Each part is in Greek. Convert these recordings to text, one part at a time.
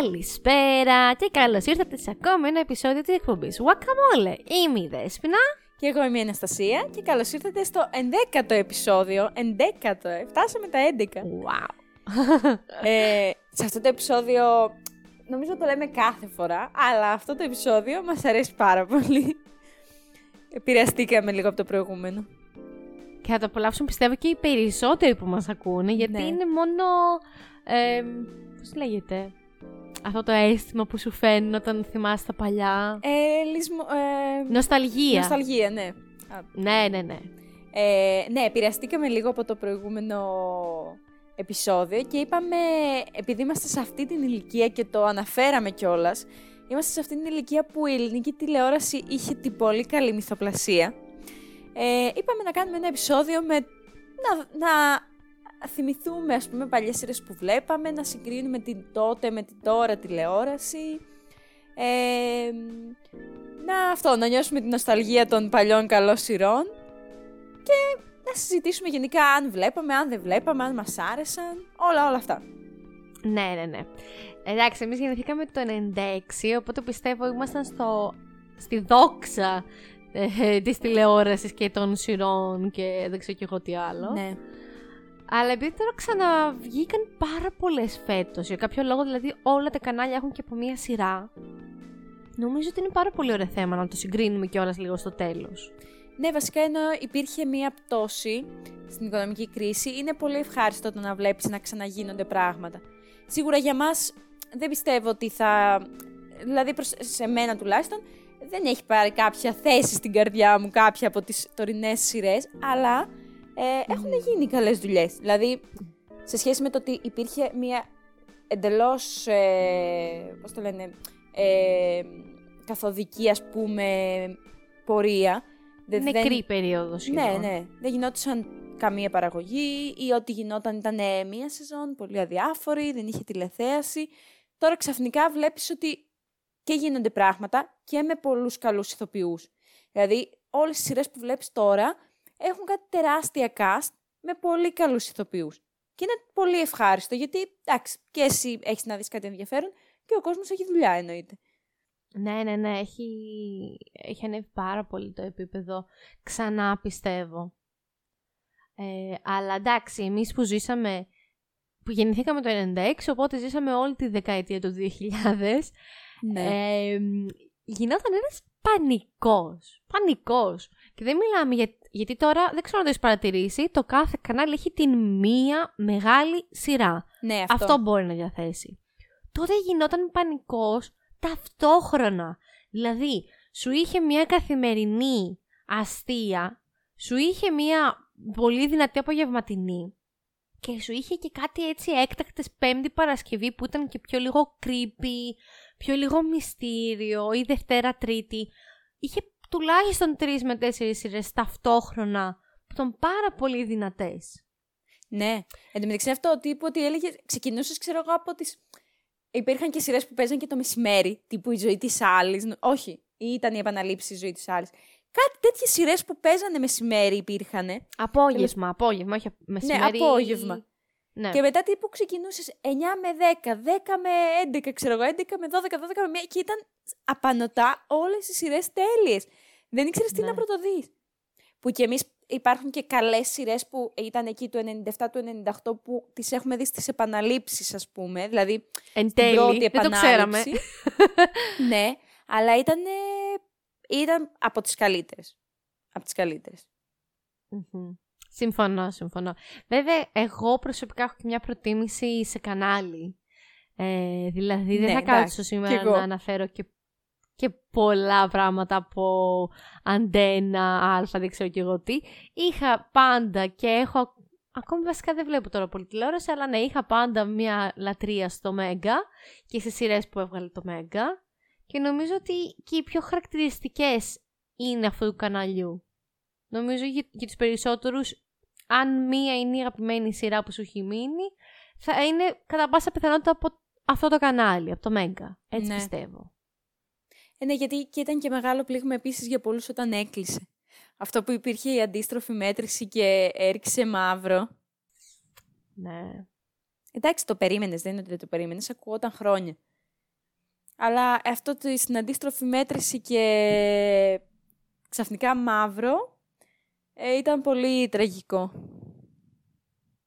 Καλησπέρα και καλώς ήρθατε σε ακόμα ένα επεισόδιο της εκπομπής Guacamole. Είμαι η Δέσποινα. Και εγώ είμαι η Αναστασία και καλώς ήρθατε στο 11ο επεισόδιο. 11ο, ε, φτάσαμε τα 11. Wow. ε, σε αυτό το επεισόδιο, νομίζω το λέμε κάθε φορά, αλλά αυτό το επεισόδιο μας αρέσει πάρα πολύ. Επηρεαστήκαμε λίγο από το προηγούμενο. Και θα το απολαύσουν πιστεύω και οι περισσότεροι που μας ακούνε, γιατί Ναι. είναι μόνο... Ε, πώς λέγεται... Αυτό το αίσθημα που σου φαίνει όταν θυμάσαι τα παλιά; Ε, λυσμο, ε, Νοσταλγία. νοσταλγία, ναι. Α, Ναι, ναι, ναι. Ε, ναι, επηρεαστήκαμε λίγο από το προηγούμενο επεισόδιο και είπαμε, επειδή είμαστε σε αυτή την ηλικία και το αναφέραμε κιόλας, είμαστε σε αυτή την ηλικία που η ελληνική τηλεόραση είχε την πολύ καλή μυθοπλασία. Ε, είπαμε να κάνουμε ένα επεισόδιο με να, να θυμηθούμε ας πούμε παλιές σειρές που βλέπαμε, να συγκρίνουμε την τότε με την τώρα τηλεόραση. Ε, να αυτό, να νιώσουμε την νοσταλγία των παλιών καλών σειρών και να συζητήσουμε γενικά αν βλέπαμε, αν δεν βλέπαμε, αν μας άρεσαν, όλα όλα αυτά. Ναι, ναι, ναι. Εντάξει, εμείς γεννηθήκαμε το 96, οπότε πιστεύω ήμασταν στο, στη δόξα ε, της τηλεόρασης και των σειρών και δεν ξέρω και εγώ τι άλλο. Ναι. Αλλά επειδή τώρα ξαναβγήκαν πάρα πολλές φέτος, για κάποιο λόγο δηλαδή όλα τα κανάλια έχουν και από μία σειρά, νομίζω ότι είναι πάρα πολύ ωραίο θέμα να το συγκρίνουμε κιόλας λίγο στο τέλος. Ναι, βασικά ενώ υπήρχε μία πτώση στην οικονομική κρίση, είναι πολύ ευχάριστο το να βλέπεις να ξαναγίνονται πράγματα. Σίγουρα για μας δεν πιστεύω ότι θα... Δηλαδή προς... σε μένα τουλάχιστον δεν έχει πάρει κάποια θέση στην καρδιά μου κάποια από τις τωρινές σειρές, αλλά ε, έχουν γίνει καλές δουλειές. Δηλαδή, σε σχέση με το ότι υπήρχε μία εντελώς, ε, πώς το λένε, ε, καθοδική ας πούμε πορεία. Δεν- δεν- Νεκρή περίοδος ναι, σχεδόν. ναι. Δεν γινόντουσαν καμία παραγωγή ή ό,τι γινόταν ήταν ε, μία σεζόν, πολύ αδιάφορη, δεν είχε τηλεθέαση. Τώρα ξαφνικά βλέπεις ότι και γίνονται πράγματα και με πολλούς καλούς ηθοποιούς. Δηλαδή όλες οι σειρές που βλέπεις τώρα έχουν κάτι τεράστια cast με πολύ καλούς ηθοποιούς. Και είναι πολύ ευχάριστο γιατί, εντάξει, και εσύ έχεις να δεις κάτι ενδιαφέρον και ο κόσμος έχει δουλειά εννοείται. Ναι, ναι, ναι, έχει, έχει ανέβει πάρα πολύ το επίπεδο. Ξανά πιστεύω. Ε, αλλά εντάξει, εμείς που ζήσαμε, που γεννηθήκαμε το 96, οπότε ζήσαμε όλη τη δεκαετία του 2000, Ναι. ε, γινόταν ένας πανικός. Πανικός. Και δεν μιλάμε για, γιατί τώρα, δεν ξέρω αν το έχεις παρατηρήσει, το κάθε κανάλι έχει την μία μεγάλη σειρά. ναι, αυτό. Αυτό μπορεί να διαθέσει. Τότε γινόταν πανικός ταυτόχρονα. Δηλαδή, σου είχε μια καθημερινή αστεία, σου είχε μια πολύ δυνατή απογευματινή και σου είχε και κάτι έτσι έκτακτες πέμπτη Παρασκευή που ήταν και πιο λίγο creepy, πιο λίγο μυστήριο ή Δευτέρα Τρίτη. Είχε τουλάχιστον τρεις με τέσσερις σειρές ταυτόχρονα που ήταν πάρα πολύ δυνατές. Ναι. Εν τω μεταξύ αυτό τύπου ότι έλεγε, ξεκινούσες, ξέρω εγώ, από τι. Υπήρχαν και σειρές που παίζαν και το μεσημέρι, τύπου η ζωή της άλλης. Όχι, ή ήταν η επαναλήψη η ζωής της άλλης. Κάτι τέτοιες σειρές που παίζανε μεσημέρι υπήρχαν. Απόγευμα, απόγευμα, όχι μεσημέρι. Ναι, απόγευμα. Ναι. Και μετά τύπου ξεκινούσες 9 με 10, 10 με 11, ξέρω εγώ, 11 με 12, 12 με 1 και ήταν απανοτά όλες οι σειρές τέλειες. Δεν ήξερες τι Ναι. να πρωτοδείς. Που κι εμείς υπάρχουν και καλές σειρές που ήταν εκεί του 97, του 98 που τις έχουμε δει στις επαναλήψεις, ας πούμε. Δηλαδή Εν την τέλει, πρώτη δεν το ξέραμε. επανάληψη. ναι, αλλά ήταν, ήταν από τις καλύτερες. Από τις καλύτερες. Μμμ. Συμφωνώ, συμφωνώ. Βέβαια, εγώ προσωπικά έχω και μια προτίμηση σε κανάλι. Ε, δηλαδή, δεν Ναι, θα εντάξει, κάτσω κι σήμερα εγώ. να αναφέρω και, και πολλά πράγματα από αντένα, αλφα, δεν ξέρω κι εγώ τι. Είχα πάντα και έχω... Ακόμη βασικά δεν βλέπω τώρα πολύ τηλεόραση, αλλά ναι, είχα πάντα μια λατρεία στο Μέγκα και στις σειρές που έβγαλε το Μέγκα. Και νομίζω ότι και οι πιο χαρακτηριστικές είναι αυτού του καναλιού. Νομίζω για, για τους περισσότερους, αν μία είναι η αγαπημένη σειρά που σου έχει μείνει, θα είναι κατά πάσα πιθανότητα από αυτό το κανάλι, από το Μέγκα. Έτσι Ναι. πιστεύω. Ε, ναι, γιατί και ήταν και μεγάλο πλήγμα επίσης για πολλούς όταν έκλεισε. Αυτό που υπήρχε η αντίστροφη μέτρηση και έριξε μαύρο. Ναι. Εντάξει, το περίμενες, δεν είναι ότι δεν το περίμενες, ακουγόταν χρόνια. Αλλά αυτό το, στην αντίστροφη μέτρηση και ξαφνικά μαύρο ε, ήταν πολύ τραγικό.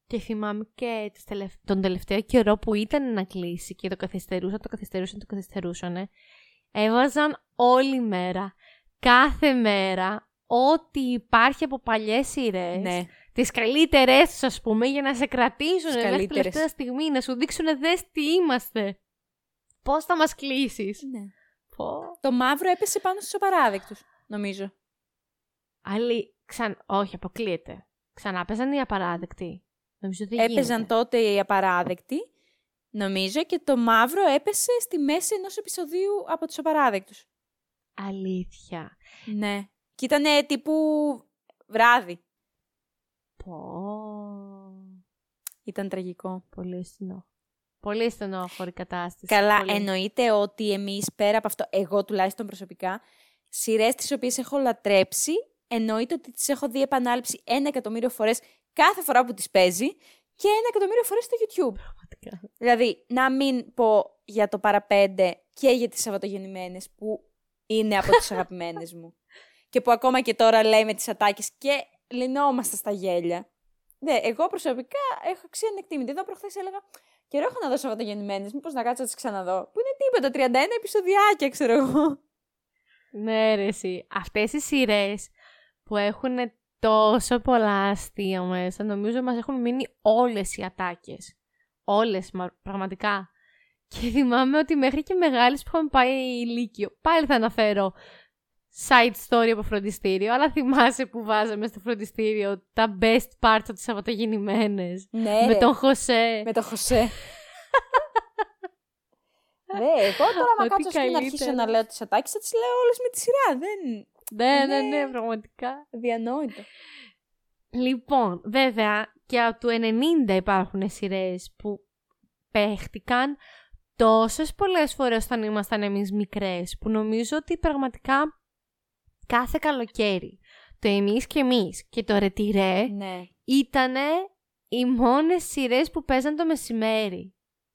Και θυμάμαι και τον τελευταίο καιρό που ήταν να κλείσει και το καθυστερούσαν, το καθυστερούσαν, το καθυστερούσαν. Έβαζαν όλη μέρα, κάθε μέρα, ό,τι υπάρχει από παλιές σειρές. Ναι. Τις καλύτερες τους, ας πούμε, για να σε κρατήσουν μέχρι τελευταία στιγμή, να σου δείξουν δες τι είμαστε. Πώς θα μας κλείσεις. Ναι. Το μαύρο έπεσε πάνω στους απαράδεκτους, νομίζω. Άλλη, ξαν... όχι, αποκλείεται. Ξανά παίζαν οι απαράδεκτοι. Νομίζω ότι Έπαιζαν τότε οι απαράδεκτοι, νομίζω, και το μαύρο έπεσε στη μέση ενός επεισοδίου από τους απαράδεκτους. Αλήθεια. Ναι. Και ήταν τύπου βράδυ. Πω. Ήταν τραγικό. Πολύ στενό. Πολύ στενόχωρη κατάσταση. Καλά, Πολύ. εννοείται ότι εμείς πέρα από αυτό, εγώ τουλάχιστον προσωπικά, σειρές τις οποίες έχω λατρέψει, εννοείται ότι τις έχω δει επανάληψη ένα εκατομμύριο φορές κάθε φορά που τις παίζει και ένα εκατομμύριο φορές στο YouTube. Πραγματικά. Δηλαδή, να μην πω για το παραπέντε και για τις Σαββατογεννημένες που είναι από τις αγαπημένες μου. Και που ακόμα και τώρα λέει με τις ατάκες και λυνόμαστε στα γέλια. Ναι, εγώ προσωπικά έχω αξία ανεκτήμητη. Εδώ προχθές έλεγα καιρό έχω να δω Σαββατογεννημένες, μήπως να κάτσω να τις ξαναδώ. Που είναι τίποτα, 31 επεισοδιάκια ξέρω εγώ. Ναι ρε εσύ. Αυτές οι σειρές που έχουν τόσο πολλά αστεία μέσα. Νομίζω μας έχουν μείνει όλες οι ατάκες. Όλες, πραγματικά. Και θυμάμαι ότι μέχρι και μεγάλες που είχαμε πάει ηλίκιο. Πάλι θα αναφέρω side story από φροντιστήριο, αλλά θυμάσαι που βάζαμε στο φροντιστήριο τα best parts από τις Σαββατογεννημένες. Ναι, Με τον Χωσέ. Με τον Χωσέ. Ναι, εγώ τώρα μα κάτσω και να αρχίσω να λέω τις ατάκες, θα τις λέω όλες με τη σειρά. Δεν... Ναι, ναι, ναι, πραγματικά. Διανόητο. Λοιπόν, βέβαια και από του 90 υπάρχουν σειρές που παίχτηκαν τόσες πολλές φορές όταν ήμασταν εμείς μικρές που νομίζω ότι πραγματικά κάθε καλοκαίρι το εμείς και εμείς και το ρετυρέ ναι. ήταν οι μόνες σειρές που παίζαν το μεσημέρι.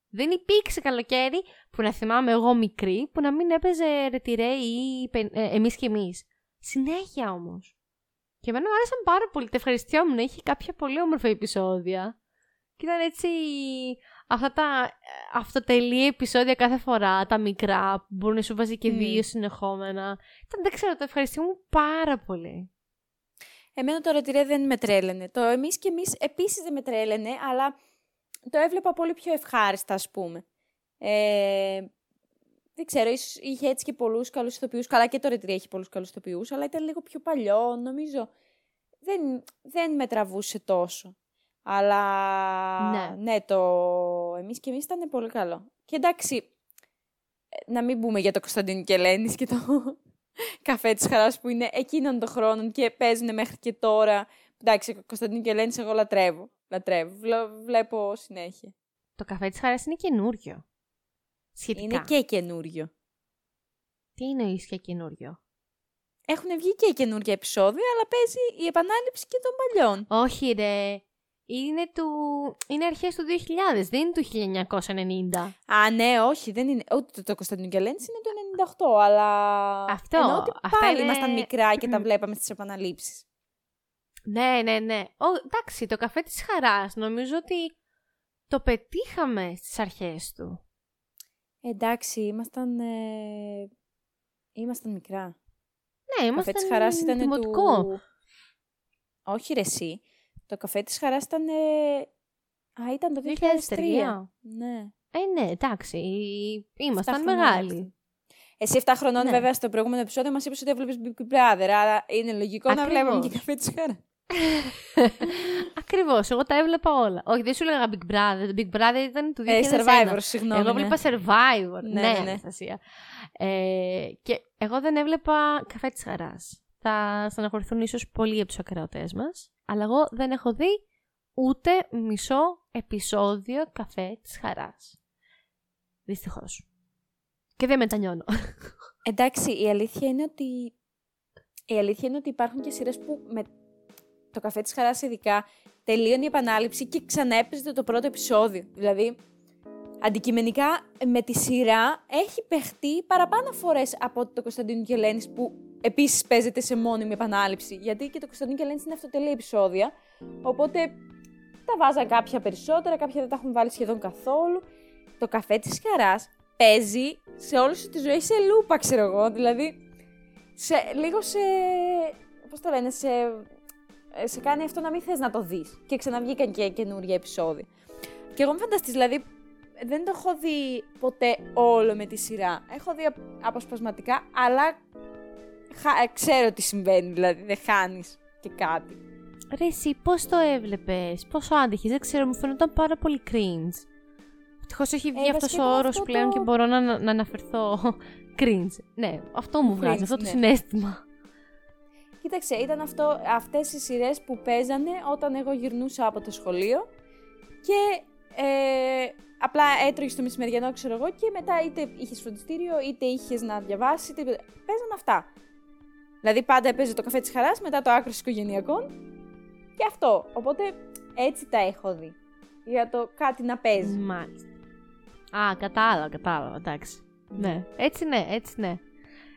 Δεν υπήρξε καλοκαίρι που να θυμάμαι εγώ μικρή που να μην έπαιζε ρετυρέ ή ε, εμείς και εμείς. Συνέχεια όμως. Και εμένα μου άρεσαν πάρα πολύ. Τα ευχαριστιόμουν. Είχε κάποια πολύ όμορφα επεισόδια. Και ήταν έτσι αυτά τα αυτοτελή επεισόδια κάθε φορά, τα μικρά, που μπορούν να σου βάζει και δύο συνεχόμενα. Ήταν, δεν ξέρω, το ευχαριστιόμουν πάρα πολύ. Εμένα το ρετυρέ δεν με τρέλαινε. Το εμείς και εμείς επίσης δεν με τρέλαινε, αλλά το έβλεπα πολύ πιο ευχάριστα, ας πούμε. Ε, δεν ξέρω, ίσως είχε έτσι και πολλούς καλούς ηθοποιούς. Καλά και το Ρετρί έχει πολλούς καλούς ηθοποιούς, αλλά ήταν λίγο πιο παλιό, νομίζω. Δεν, δεν με τραβούσε τόσο. Αλλά ναι, ναι το εμείς και εμείς ήταν πολύ καλό. Και εντάξει, ε, να μην πούμε για το Κωνσταντίνο Κελένης και το καφέ της χαράς που είναι εκείνων των χρόνων και παίζουν μέχρι και τώρα. Εντάξει, Κωνσταντίνο Κελένης εγώ λατρεύω. Λατρεύω. Βλέπω συνέχεια. Το καφέ της χαράς είναι καινούριο. Είναι και καινούριο. Τι είναι ίσια καινούριο; Έχουν βγει και καινούργια επεισόδια, αλλά παίζει η επανάληψη και των παλιών. Όχι ρε. Είναι, του... είναι αρχές του 2000, δεν είναι του 1990. Α, ναι, όχι, δεν είναι. Ούτε το, το Κωνσταντίνο Κελένης είναι το 98, αλλά... Αυτό. Ενώ ότι πάλι είναι... ήμασταν μικρά και τα βλέπαμε στις επαναλήψεις. Ναι, ναι, ναι. Ο, εντάξει, το καφέ της χαράς νομίζω ότι το πετύχαμε στις αρχές του. Εντάξει, ήμασταν, ε... ήμασταν μικρά. Ναι, ήμασταν καφέ της χαράς ήταν δημοτικό. του... Όχι ρε εσύ. Το καφέ της χαράς ήταν... Ε... Α, ήταν το 2003. 2003. Ναι. Ε, ναι, εντάξει. Ήμασταν μεγάλοι. Εσύ 7 χρονών, ναι. βέβαια, στο προηγούμενο επεισόδιο μας είπες ότι έβλεπες Big Brother. Άρα είναι λογικό Ακριβώς. να βλέπουμε και καφέ της χαράς. Ακριβώς. Εγώ τα έβλεπα όλα. Όχι, δεν σου έλεγα Big Brother. Το Big Brother ήταν του 2001. Ε, Survivor, συγγνώμη. Εγώ έβλεπα ναι. Survivor. Ναι, ναι, ναι. ναι. Ε, και εγώ δεν έβλεπα καφέ της χαράς. Θα στεναχωρηθούν ίσως πολλοί από τους ακροατές μας. Αλλά εγώ δεν έχω δει ούτε μισό επεισόδιο καφέ της χαράς. Δυστυχώς. Και δεν μετανιώνω. Εντάξει, η αλήθεια είναι ότι. Η αλήθεια είναι ότι υπάρχουν και σειρές που με το καφέ της χαράς ειδικά τελείωνε η επανάληψη και ξαναέπαιζε το πρώτο επεισόδιο. Δηλαδή, αντικειμενικά με τη σειρά έχει παιχτεί παραπάνω φορές από ότι το Κωνσταντίνο και Ελένης που επίσης παίζεται σε μόνιμη επανάληψη. Γιατί και το Κωνσταντίνο και Ελένης είναι αυτοτελή επεισόδια, οπότε τα βάζαν κάποια περισσότερα, κάποια δεν τα έχουν βάλει σχεδόν καθόλου. Το καφέ της χαράς παίζει σε όλη σου τη ζωή σε λούπα, ξέρω εγώ. Δηλαδή, σε, λίγο σε. Πώς το λένε, σε, σε κάνει αυτό να μην θες να το δεις. Και ξαναβγήκαν και καινούργια επεισόδια. Και εγώ είμαι φανταστή, δηλαδή δεν το έχω δει ποτέ όλο με τη σειρά. Έχω δει αποσπασματικά, αλλά ξέρω τι συμβαίνει, δηλαδή δεν χάνεις και κάτι. Ρε εσύ, πώς το έβλεπες, πόσο άντυχες, δεν ξέρω, μου φαίνονταν πάρα πολύ cringe. Ευτυχώς έχει βγει ε, αυτός ο όρος πλέον και μπορώ να, να αναφερθώ cringe. Ναι, αυτό μου βγάζει, αυτό το ναι. συνέστημα. Κοίταξε, ήταν αυτό, αυτές οι σειρές που παίζανε όταν εγώ γυρνούσα από το σχολείο και ε, απλά έτρωγες στο μεσημεριανό, ξέρω εγώ, και μετά είτε είχες φροντιστήριο, είτε είχες να διαβάσεις, είτε. Παίζαν αυτά. Δηλαδή πάντα έπαιζε το καφέ της χαράς, μετά το άκρο οικογενειακών και αυτό. Οπότε έτσι τα έχω δει. Για το κάτι να παίζει. Μάλιστα. Α, κατάλαβα, κατάλαβα, εντάξει. Ναι, έτσι ναι, έτσι ναι.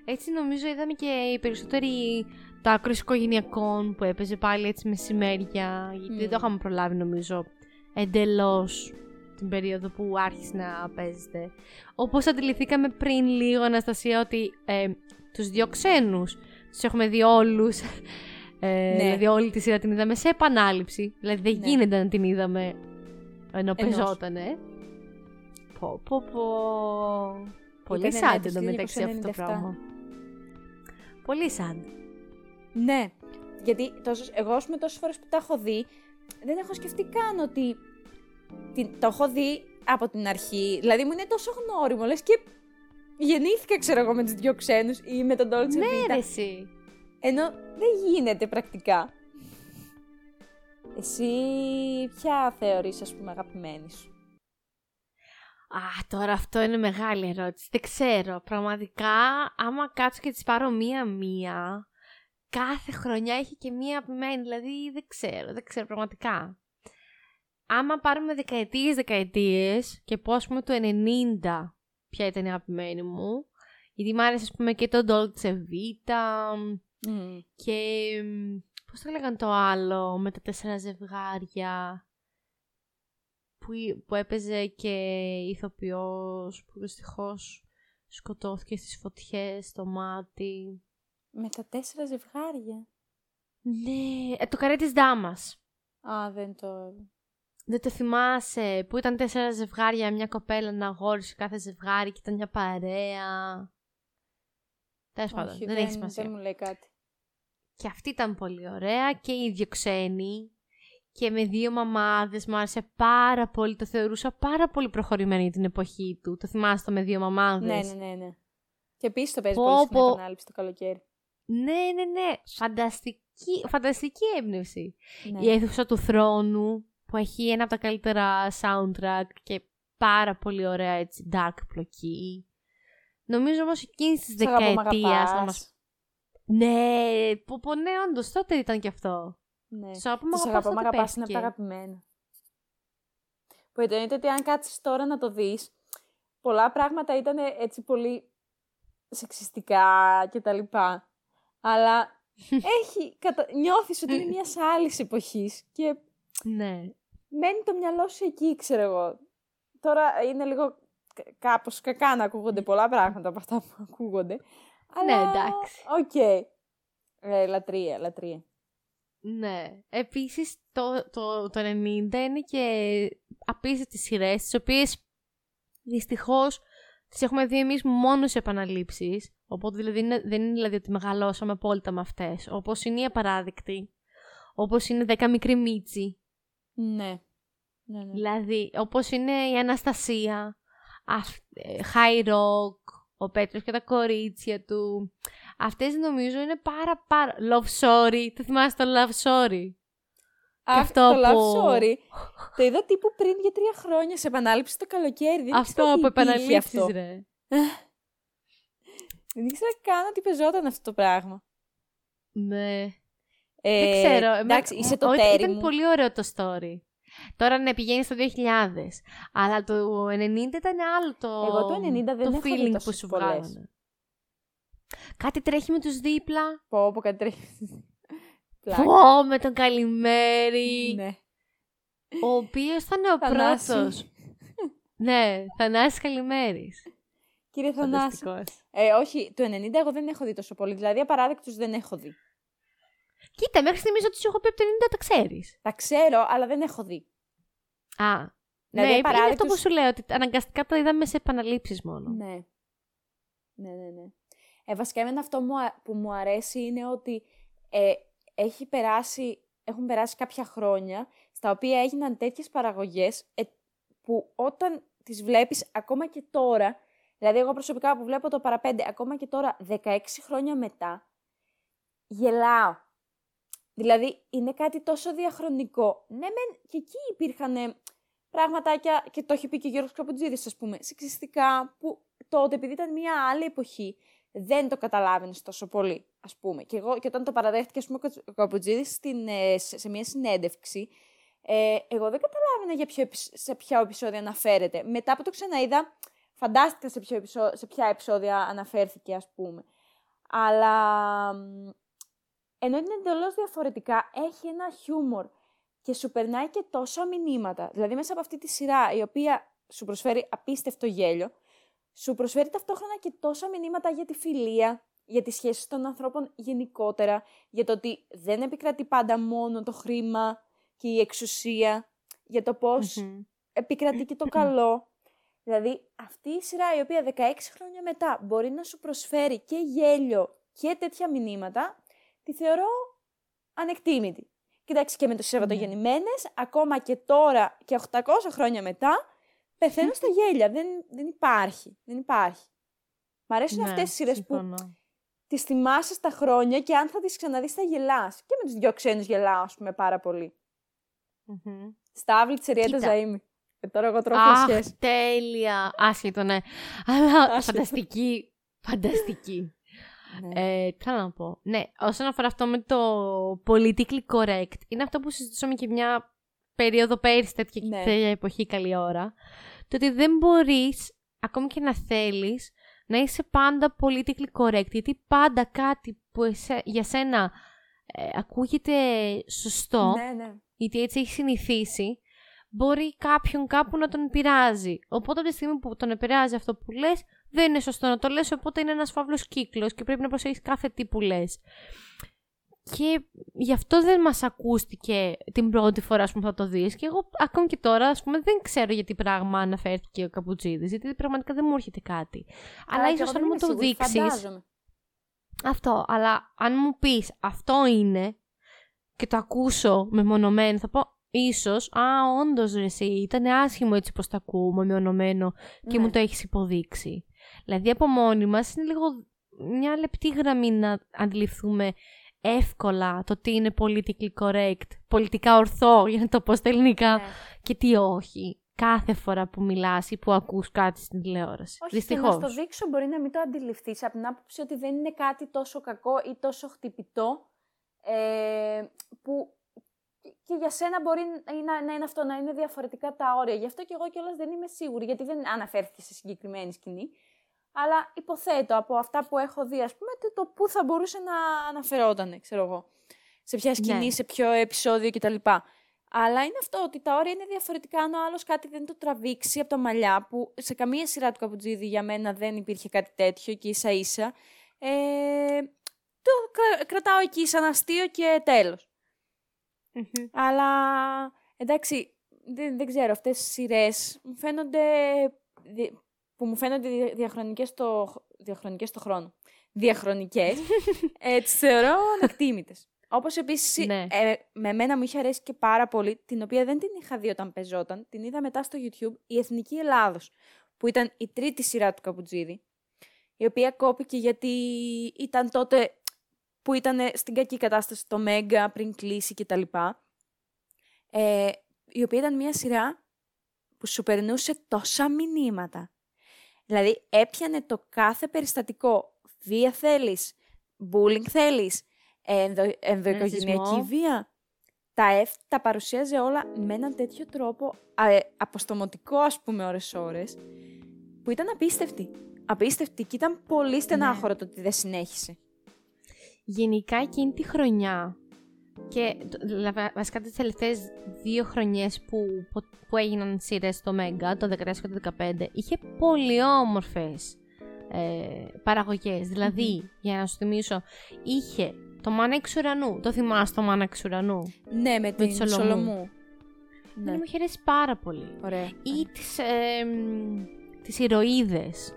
Έτσι νομίζω είδαμε και οι περισσότεροι το άκρος οικογενειακών που έπαιζε πάλι έτσι μεσημέρια. Γιατί δεν το είχαμε προλάβει νομίζω εντελώς την περίοδο που άρχισε να παίζεται. Όπως αντιληφθήκαμε πριν λίγο, Αναστασία, ότι ε, τους δύο ξένους τους έχουμε δει όλους. Ε, ναι. Δηλαδή όλη τη σειρά την είδαμε σε επανάληψη. Δηλαδή δεν ναι. γίνεται να την είδαμε ενώ παίζότανε. Πω, πω, πω. Πολύ σαν το μεταξύ αυτό το πράγμα. Πολύ σαν. Ναι. Γιατί τόσο, εγώ με τόσες φορές που τα έχω δει, δεν έχω σκεφτεί καν ότι την, το έχω δει από την αρχή. Δηλαδή μου είναι τόσο γνώριμο, λες και γεννήθηκα, ξέρω εγώ, με τους δυο ξένους ή με τον Dolce Ναι, ρε, εσύ. Ενώ δεν γίνεται πρακτικά. Εσύ ποια θεωρείς, ας πούμε, αγαπημένη σου; Α, τώρα αυτό είναι μεγάλη ερώτηση. Δεν ξέρω. Πραγματικά, άμα κάτσω και τις πάρω μία-μία, κάθε χρονιά έχει και μία αγαπημένη. Δηλαδή, δεν ξέρω, δεν ξέρω πραγματικά άμα πάρουμε δεκαετίες δεκαετίες και πω ας πούμε το 90 ποια ήταν η αγαπημένη μου γιατί μου άρεσε ας πούμε και το Dolce Vita mm. και πώς το λέγανε το άλλο με τα τέσσερα ζευγάρια που, που έπαιζε και ηθοποιός που δυστυχώς σκοτώθηκε στις φωτιές στο μάτι. Με τα τέσσερα ζευγάρια. Ναι, ε, το καρέ της Δάμας. Α, δεν το... Δεν το θυμάσαι που ήταν τέσσερα ζευγάρια, μια κοπέλα να αγόρισε κάθε ζευγάρι και ήταν μια παρέα. Τέλος πάντων, δεν, έχει σημασία. Δεν μου λέει κάτι. Και αυτή ήταν πολύ ωραία και οι ίδιο ξένοι. Και με δύο μαμάδες μου άρεσε πάρα πολύ, το θεωρούσα πάρα πολύ προχωρημένο για την εποχή του. Το θυμάσαι το με δύο μαμάδες; Ναι, ναι, ναι. ναι. Και επίσης το παίζει πολύ στην επανάληψη το καλοκαίρι. Ναι, ναι, ναι. Φανταστική, φανταστική έμπνευση. Ναι. Η αίθουσα του θρόνου που έχει ένα από τα καλύτερα soundtrack και πάρα πολύ ωραία έτσι dark πλοκή. Νομίζω όμως εκείνη της δεκαετίας θα μας... Ναι, που πω ναι, όντως, τότε ήταν και αυτό. Ναι, Σ' αγαπώ, αγαπάς, αγαπώ, αγαπάς είναι από τα αγαπημένα. Που εννοείται ότι αν κάτσεις τώρα να το δεις, πολλά πράγματα ήταν έτσι πολύ σεξιστικά και τα λοιπά. Αλλά έχει, κατα... νιώθεις ότι είναι μια άλλης εποχής και ναι. Μένει το μυαλό σου εκεί, ξέρω εγώ. Τώρα είναι λίγο κάπως κακά να ακούγονται πολλά πράγματα από αυτά που ακούγονται. Αλλά... Ναι, εντάξει. Ok. Okay. Ε, λατρεία, λατρεία. Ναι. Επίσης, το, το, το 90 είναι και απίστευτες σειρές, τις οποίες δυστυχώς τις έχουμε δει εμείς μόνο σε επαναλήψεις. Οπότε δηλαδή δεν είναι δηλαδή ότι μεγαλώσαμε απόλυτα με αυτές. Όπως είναι οι Απαράδεκτοι. Όπως είναι 10 μικροί Μήτσοι. Ναι. ναι, ναι. Δηλαδή, όπως είναι η Αναστασία, ε, High Rock, ο Πέτρος και τα κορίτσια του. Αυτές νομίζω είναι πάρα πάρα... Love Story. Το θυμάσαι το Love Story; Αυτό το Love Story. το είδα τύπου πριν για τρία χρόνια σε επανάληψη το καλοκαίρι. Δεν αυτό από επαναλήψεις, ρε. Δεν ήξερα καν ότι πεζόταν αυτό το πράγμα. Ναι. Ε, δεν ξέρω. Εντάξει, είσαι το τέρι Ήταν πολύ ωραίο το story. Τώρα ναι, πηγαίνει στο 2000. Αλλά το 90 ήταν άλλο το. Εγώ το 90 δεν το έχω δει feeling που τόσες σου πολλές. βγάλανε. Κάτι τρέχει με τους δίπλα. Πω, πω κάτι τρέχει. Πλάκα. Πω, με τον Καλημέρι. Ναι. Ο οποίος ήταν ο Θανάση. πρώτος. ναι, Θανάσης Καλημέρης. Κύριε Θανάση. Φανταστικός. Ε, όχι, το 90 εγώ δεν έχω δει τόσο πολύ. Δηλαδή, απαράδεκτους δεν έχω δει. Κοίτα, μέχρι στιγμής ότι σου έχω πει από το 90 τα ξέρεις. Τα ξέρω, αλλά δεν έχω δει. Α, Δηλαδή, ναι, είναι αυτό απαράδεκτους- που σου λέω, ότι αναγκαστικά το είδαμε σε επαναλήψεις μόνο. Ναι. Ναι, ναι, ναι. Ε, βασικά, εμένα αυτό μου α- που μου αρέσει είναι ότι ε, έχει περάσει, έχουν περάσει κάποια χρόνια στα οποία έγιναν τέτοιες παραγωγές ε, που όταν τις βλέπεις ακόμα και τώρα, δηλαδή εγώ προσωπικά που βλέπω το παραπέντε, ακόμα και τώρα 16 χρόνια μετά, γελάω. Δηλαδή είναι κάτι τόσο διαχρονικό. Ναι, μεν και εκεί υπήρχαν πραγματάκια, και το έχει πει και ο Γιώργος Καπουτζίδης, ας πούμε, σεξιστικά, που τότε, επειδή ήταν μια άλλη εποχή, δεν το καταλάβαινες τόσο πολύ, ας πούμε. Και εγώ, και όταν το παραδέχτηκε, ας πούμε, ο Κατσ- ο Καπουτζίδης στην, ε, σε, σε μια συνέντευξη, ε, εγώ δεν καταλάβαινα για ποιο, επεισ- σε ποια επεισόδια αναφέρεται. Μετά που το ξαναείδα, φαντάστηκα σε, ποιο επεισό- σε ποια επεισόδια αναφέρθηκε, ας πούμε. Αλλά μ, ενώ είναι εντελώς διαφορετικά, έχει ένα χιούμορ και σου περνάει και τόσα μηνύματα. Δηλαδή, μέσα από αυτή τη σειρά, η οποία σου προσφέρει απίστευτο γέλιο, σου προσφέρει ταυτόχρονα και τόσα μηνύματα για τη φιλία, για τις σχέσεις των ανθρώπων γενικότερα, για το ότι δεν επικρατεί πάντα μόνο το χρήμα και η εξουσία, για το πώς Μμμ. επικρατεί και το καλό. Δηλαδή, αυτή η σειρά η οποία 16 χρόνια μετά μπορεί να σου προσφέρει και γέλιο και τέτοια μηνύματα, τη θεωρώ ανεκτήμητη. Κοιτάξτε, και με τους Σαββατογεννημένες, ακόμα και τώρα και 800 χρόνια μετά, πεθαίνω στα γέλια. Δεν, δεν υπάρχει. Δεν υπάρχει. Μ' αρέσουν Ναι, αυτές τις σειρές που συμφωνώ. τις θυμάσαι στα χρόνια και αν θα τις ξαναδείς θα γελάς. Και με τους δυο ξένους γελάω, ας πούμε, πάρα πολύ. Μμμ. Στάβλη της Εριέτα Κοίτα. Ζαΐμη. Και τώρα εγώ τρώω Αχ, φλασιές. τέλεια. Άσχετο, ναι. Αλλά Άσχετο. φανταστική. Φανταστική. Ναι. Ε, τι θέλω να πω. Ναι, όσον αφορά αυτό με το politically correct, είναι αυτό που συζητούσαμε και μια περίοδο πέρυσι τέτοια, Ναι. τέτοια εποχή καλή ώρα. Το ότι δεν μπορείς, ακόμη και να θέλεις, να είσαι πάντα politically correct, γιατί πάντα κάτι που εσέ- για σένα ε, ακούγεται σωστό, Ναι, ναι. γιατί έτσι έχεις συνηθίσει, μπορεί κάποιον κάπου να τον πειράζει. Οπότε από τη στιγμή που τον επηρεάζει αυτό που λες, δεν είναι σωστό να το λες, οπότε είναι ένας φαύλος κύκλος και πρέπει να προσέχεις κάθε τι που λες. Και γι' αυτό δεν μας ακούστηκε την πρώτη φορά ας πούμε, που θα το δεις. Και εγώ ακόμη και τώρα ας πούμε, δεν ξέρω για τι πράγμα αναφέρθηκε ο Καπουτζίδης, γιατί πραγματικά δεν μου έρχεται κάτι. Αλλά Καλά, κι ίσως εγώ αν δεν μου είμαι το σίγουρη, δείξεις... Φαντάζομαι. Αυτό, αλλά αν μου πεις αυτό είναι και το ακούσω μεμονωμένο, θα πω ίσως, α, όντως ρε εσύ, ήταν άσχημο έτσι πως το ακούω μεμονωμένο και Ναι. μου το έχεις υποδείξει. Δηλαδή από μόνοι μας είναι λίγο μια λεπτή γραμμή να αντιληφθούμε εύκολα το τι είναι politically correct, πολιτικά ορθό, για να το πω στα ελληνικά, Ναι. και τι όχι. Κάθε φορά που μιλάς ή που ακούς κάτι στην τηλεόραση. Όχι, Δυστυχώς. και να στο δείξω μπορεί να μην το αντιληφθείς από την άποψη ότι δεν είναι κάτι τόσο κακό ή τόσο χτυπητό ε, που και για σένα μπορεί να, να είναι αυτό, να είναι διαφορετικά τα όρια. Γι' αυτό και εγώ κιόλας δεν είμαι σίγουρη, γιατί δεν αναφέρθηκε σε συγκεκριμένη σκηνή. Αλλά υποθέτω από αυτά που έχω δει, ας πούμε, το, το πού θα μπορούσε να αναφερόταν, ξέρω εγώ. Σε ποια σκηνή, Ναι. σε ποιο επεισόδιο κτλ. Αλλά είναι αυτό ότι τα όρια είναι διαφορετικά. Αν ο άλλος κάτι δεν το τραβήξει από τα μαλλιά, που σε καμία σειρά του Καπουτζίδη για μένα δεν υπήρχε κάτι τέτοιο και ίσα ίσα. Ε, το κρα- κρατάω εκεί σαν αστείο και τέλος. Μμμ. Αλλά εντάξει, δεν, δεν ξέρω, αυτές οι σειρές μου φαίνονται, δι- που μου φαίνονται δια- διαχρονικές στο, διαχρονικές στο χρόνο. Διαχρονικές, ε, τις θεωρώ ανεκτήμητες. Όπως επίσης, Ναι. ε, με μένα μου είχε αρέσει και πάρα πολύ, την οποία δεν την είχα δει όταν πεζόταν, την είδα μετά στο YouTube, η Εθνική Ελλάδος, που ήταν η τρίτη σειρά του Καπουτζίδη, η οποία κόπηκε γιατί ήταν τότε που ήταν στην κακή κατάσταση το Μέγκα πριν κλείσει κτλ. Ε, η οποία ήταν μια σειρά που σου περνούσε τόσα μηνύματα. Δηλαδή έπιανε το κάθε περιστατικό. Βία θέλεις, bullying θέλεις, ενδο, ενδοοικογενειακή Ρατσισμό. βία. τα F τα παρουσίαζε όλα με έναν τέτοιο τρόπο, α, ε, αποστομωτικό ας πούμε ώρες-ώρες, που ήταν απίστευτη. Απίστευτη και ήταν πολύ στενάχωρο το ότι δεν συνέχισε. Γενικά εκείνη τη χρονιά και το- δηλαδή, βασικά τις τελευταίες δύο χρονιές που, που, που έγιναν σειρές στο Μέγκα, το 13 και το 15, είχε πολύ όμορφες ε, παραγωγές. Δηλαδή, για να σου θυμίσω, είχε το Μάνα εξ ουρανού. Το θυμάσαι το Μάνα εξ ουρανού; Ναι, με την τη Σολομού. Σολομού. Ναι. Ναι, Μου είχε αρέσει πάρα πολύ. ωραία. Ή τις, ε, μ, τις ηρωίδες.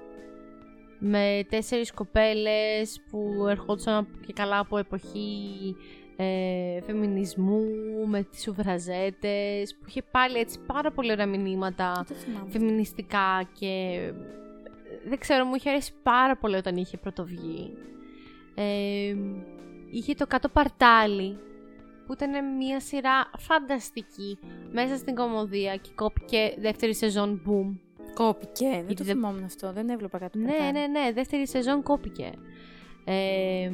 Με τέσσερις κοπέλες που ερχόντουσαν και καλά από εποχή ε, φεμινισμού, με τις σουβραζέτες, που είχε πάλι έτσι πάρα πολύ ωραία μηνύματα Δεν το θυμάμαι. φεμινιστικά και ε, δεν ξέρω, μου είχε αρέσει πάρα πολύ όταν είχε πρωτοβγεί. Ε, είχε το κάτω παρτάλι που ήταν μια σειρά φανταστική μέσα στην κομμωδία και κόπηκε δεύτερη σεζόν boom. Κόπηκε, δεν Γιατί το δεν- θυμόμουν αυτό, δεν έβλεπα κάτι Ναι, παρτάλι. ναι, ναι, δεύτερη σεζόν κόπηκε. Ε,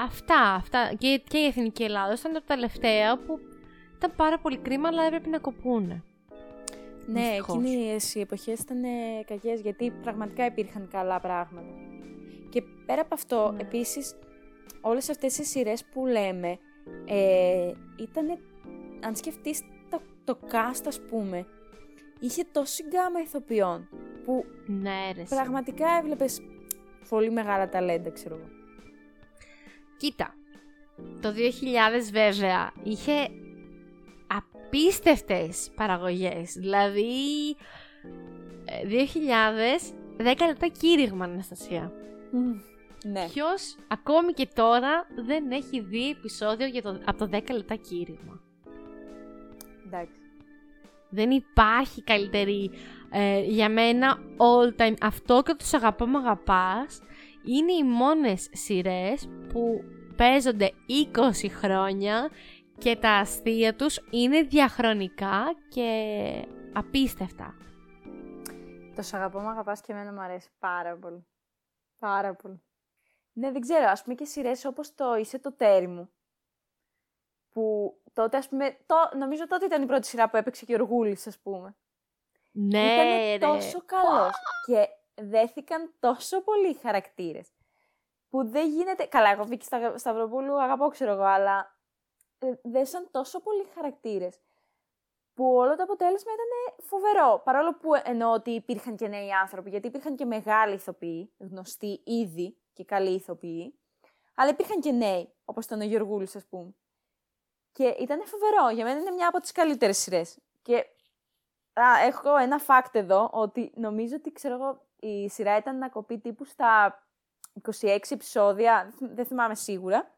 αυτά, αυτά. Και, και η Εθνική Ελλάδα ήταν τα τελευταία που ήταν πάρα πολύ κρίμα, αλλά έπρεπε να κοπούνε. Ναι, Δυστυχώς. εκείνες οι εποχές ήταν ε, κακές γιατί πραγματικά υπήρχαν καλά πράγματα. Και πέρα από αυτό, Ναι. επίσης, όλες αυτές οι σειρές που λέμε ε, ήταν, αν σκεφτείς το, το cast ας πούμε, είχε τόση γκάμα ηθοποιών που Ναι, ρε. εσύ. πραγματικά έβλεπες πολύ μεγάλα ταλέντα, ξέρω εγώ. Κοίτα, το 2000 βέβαια είχε απίστευτες παραγωγές. Δηλαδή, ε, 2000, 10 λεπτά κήρυγμα, Αναστασία. Ναι. Ποιος ακόμη και τώρα δεν έχει δει επεισόδιο για το, από το 10 λεπτά κήρυγμα; Εντάξει. Δεν υπάρχει καλύτερη ε, για μένα all time. Αυτό και τους αγαπώ με αγαπάς είναι οι μόνες σειρές που παίζονται 20 χρόνια και τα αστεία τους είναι διαχρονικά και απίστευτα. Το σ' αγαπώ, μ' αγαπάς και εμένα μου αρέσει πάρα πολύ. Πάρα πολύ. Ναι, δεν ξέρω, ας πούμε και σειρές όπως το «Είσαι το τέρι μου». Που τότε, ας πούμε, το, νομίζω τότε ήταν η πρώτη σειρά που έπαιξε και ο Οργούλης, ας πούμε. Ναι, Ήτανε ρε. τόσο καλός και δέθηκαν τόσο πολλοί χαρακτήρες που δεν γίνεται... Καλά, εγώ Βίκη Σταγ- Σταυροπούλου αγαπώ, ξέρω εγώ, αλλά ε, δέσαν τόσο πολλοί χαρακτήρες που όλο το αποτέλεσμα ήταν φοβερό. Παρόλο που εννοώ ότι υπήρχαν και νέοι άνθρωποι, γιατί υπήρχαν και μεγάλοι ηθοποιοί, γνωστοί ήδη και καλοί ηθοποιοί, αλλά υπήρχαν και νέοι, όπως ήταν ο Γιωργούλης, ας πούμε. Και ήταν φοβερό. Για μένα είναι μια από τις καλύτερες σειρές. Και α, έχω ένα fact εδώ, ότι νομίζω ότι, ξέρω εγώ, η σειρά ήταν να κοπεί τύπου στα 26 επεισόδια, δεν θυμ- δεν θυμάμαι σίγουρα,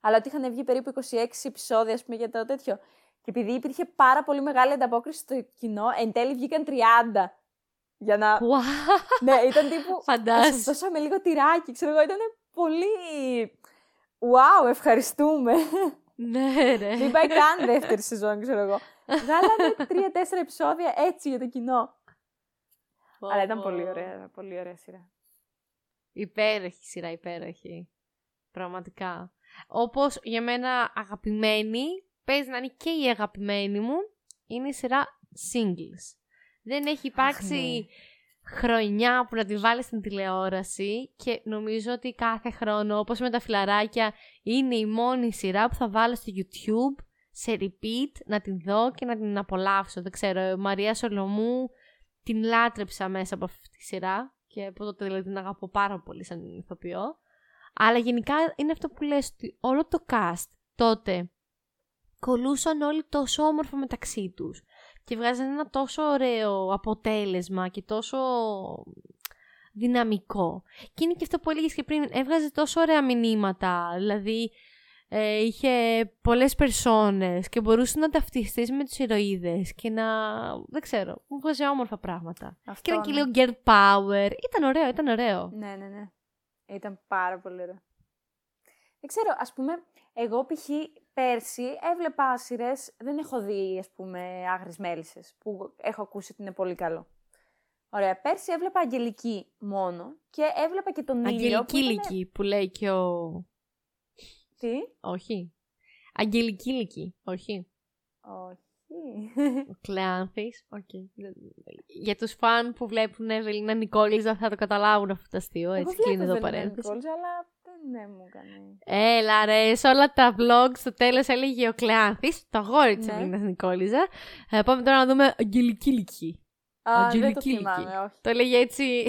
αλλά ότι είχαν βγει περίπου 26 επεισόδια, ας πούμε, για το τέτοιο. Και επειδή υπήρχε πάρα πολύ μεγάλη ανταπόκριση στο κοινό, εν τέλει βγήκαν 30. Για να... Wow, ναι, ήταν τύπου... Σας φαντάζεσαι. δώσαμε λίγο τυράκι, ξέρω εγώ, ήταν πολύ... Wow, ευχαριστούμε. ναι, ρε. Μην πάει καν δεύτερη σεζόν, ξέρω εγώ. Βγάλανε τρία-τέσσερα επεισόδια έτσι για το κοινό. Αλλά ήταν πολύ ωραία, πολύ ωραία σειρά. Υπέροχη σειρά, υπέροχη. Πραγματικά. Όπως για μένα αγαπημένη, παίζει να είναι και η αγαπημένη μου, είναι η σειρά Singles. Δεν έχει υπάρξει ναι. χρονιά που να τη βάλεις στην τηλεόραση και νομίζω ότι κάθε χρόνο, όπως με τα φιλαράκια, είναι η μόνη σειρά που θα βάλω στο YouTube σε repeat, να την δω και να την απολαύσω. Δεν ξέρω, Μαρία Σολομού την λάτρεψα μέσα από αυτή τη σειρά και από τότε δηλαδή την αγαπώ πάρα πολύ σαν ηθοποιό. Αλλά γενικά είναι αυτό που λες, ότι όλο το cast τότε κολούσαν όλοι τόσο όμορφα μεταξύ τους και βγάζαν ένα τόσο ωραίο αποτέλεσμα και τόσο δυναμικό. Και είναι και αυτό που έλεγες και πριν, έβγαζε τόσο ωραία μηνύματα, δηλαδή ε, είχε πολλές περσόνες και μπορούσε να ταυτιστείς με τους ηρωίδες και να, δεν ξέρω, μου βγάζει όμορφα πράγματα. Αυτό, Και ήταν και ναι. λίγο girl power. Ήταν ωραίο, ήταν ωραίο. Ναι, ναι, ναι. Ήταν πάρα πολύ ωραίο. Δεν ξέρω, ας πούμε, εγώ π.χ. πέρσι έβλεπα σειρέ, δεν έχω δει, ας πούμε, άγρες μέλισσες, που έχω ακούσει ότι είναι πολύ καλό. Ωραία, πέρσι έβλεπα Αγγελική μόνο και έβλεπα και τον Ήλιο. Αγγελική που ήταν- ηλική που λέει και ο... Τι; Όχι. Αγγελική Λυκή, όχι. Όχι. Ο Κλεάνθης, οκ. Για τους φαν που βλέπουν Ευελίνα Νικόλιζα θα το καταλάβουν αυτό το αστείο, έτσι κλείνει εδώ παρένθεση. Νικόλιζα, αλλά δεν ναι, μου έκανε. Έλα ρε, σε όλα τα vlogs στο τέλος έλεγε ο Κλεάνθης, το αγόρι της Ναι. Ευελίνας Νικόλιζα. Ε, πάμε τώρα να δούμε Αγγελική Λυκή. Α, δεν το Αγγελική θυμάμαι, Λυκή. όχι. Το έλεγε έτσι,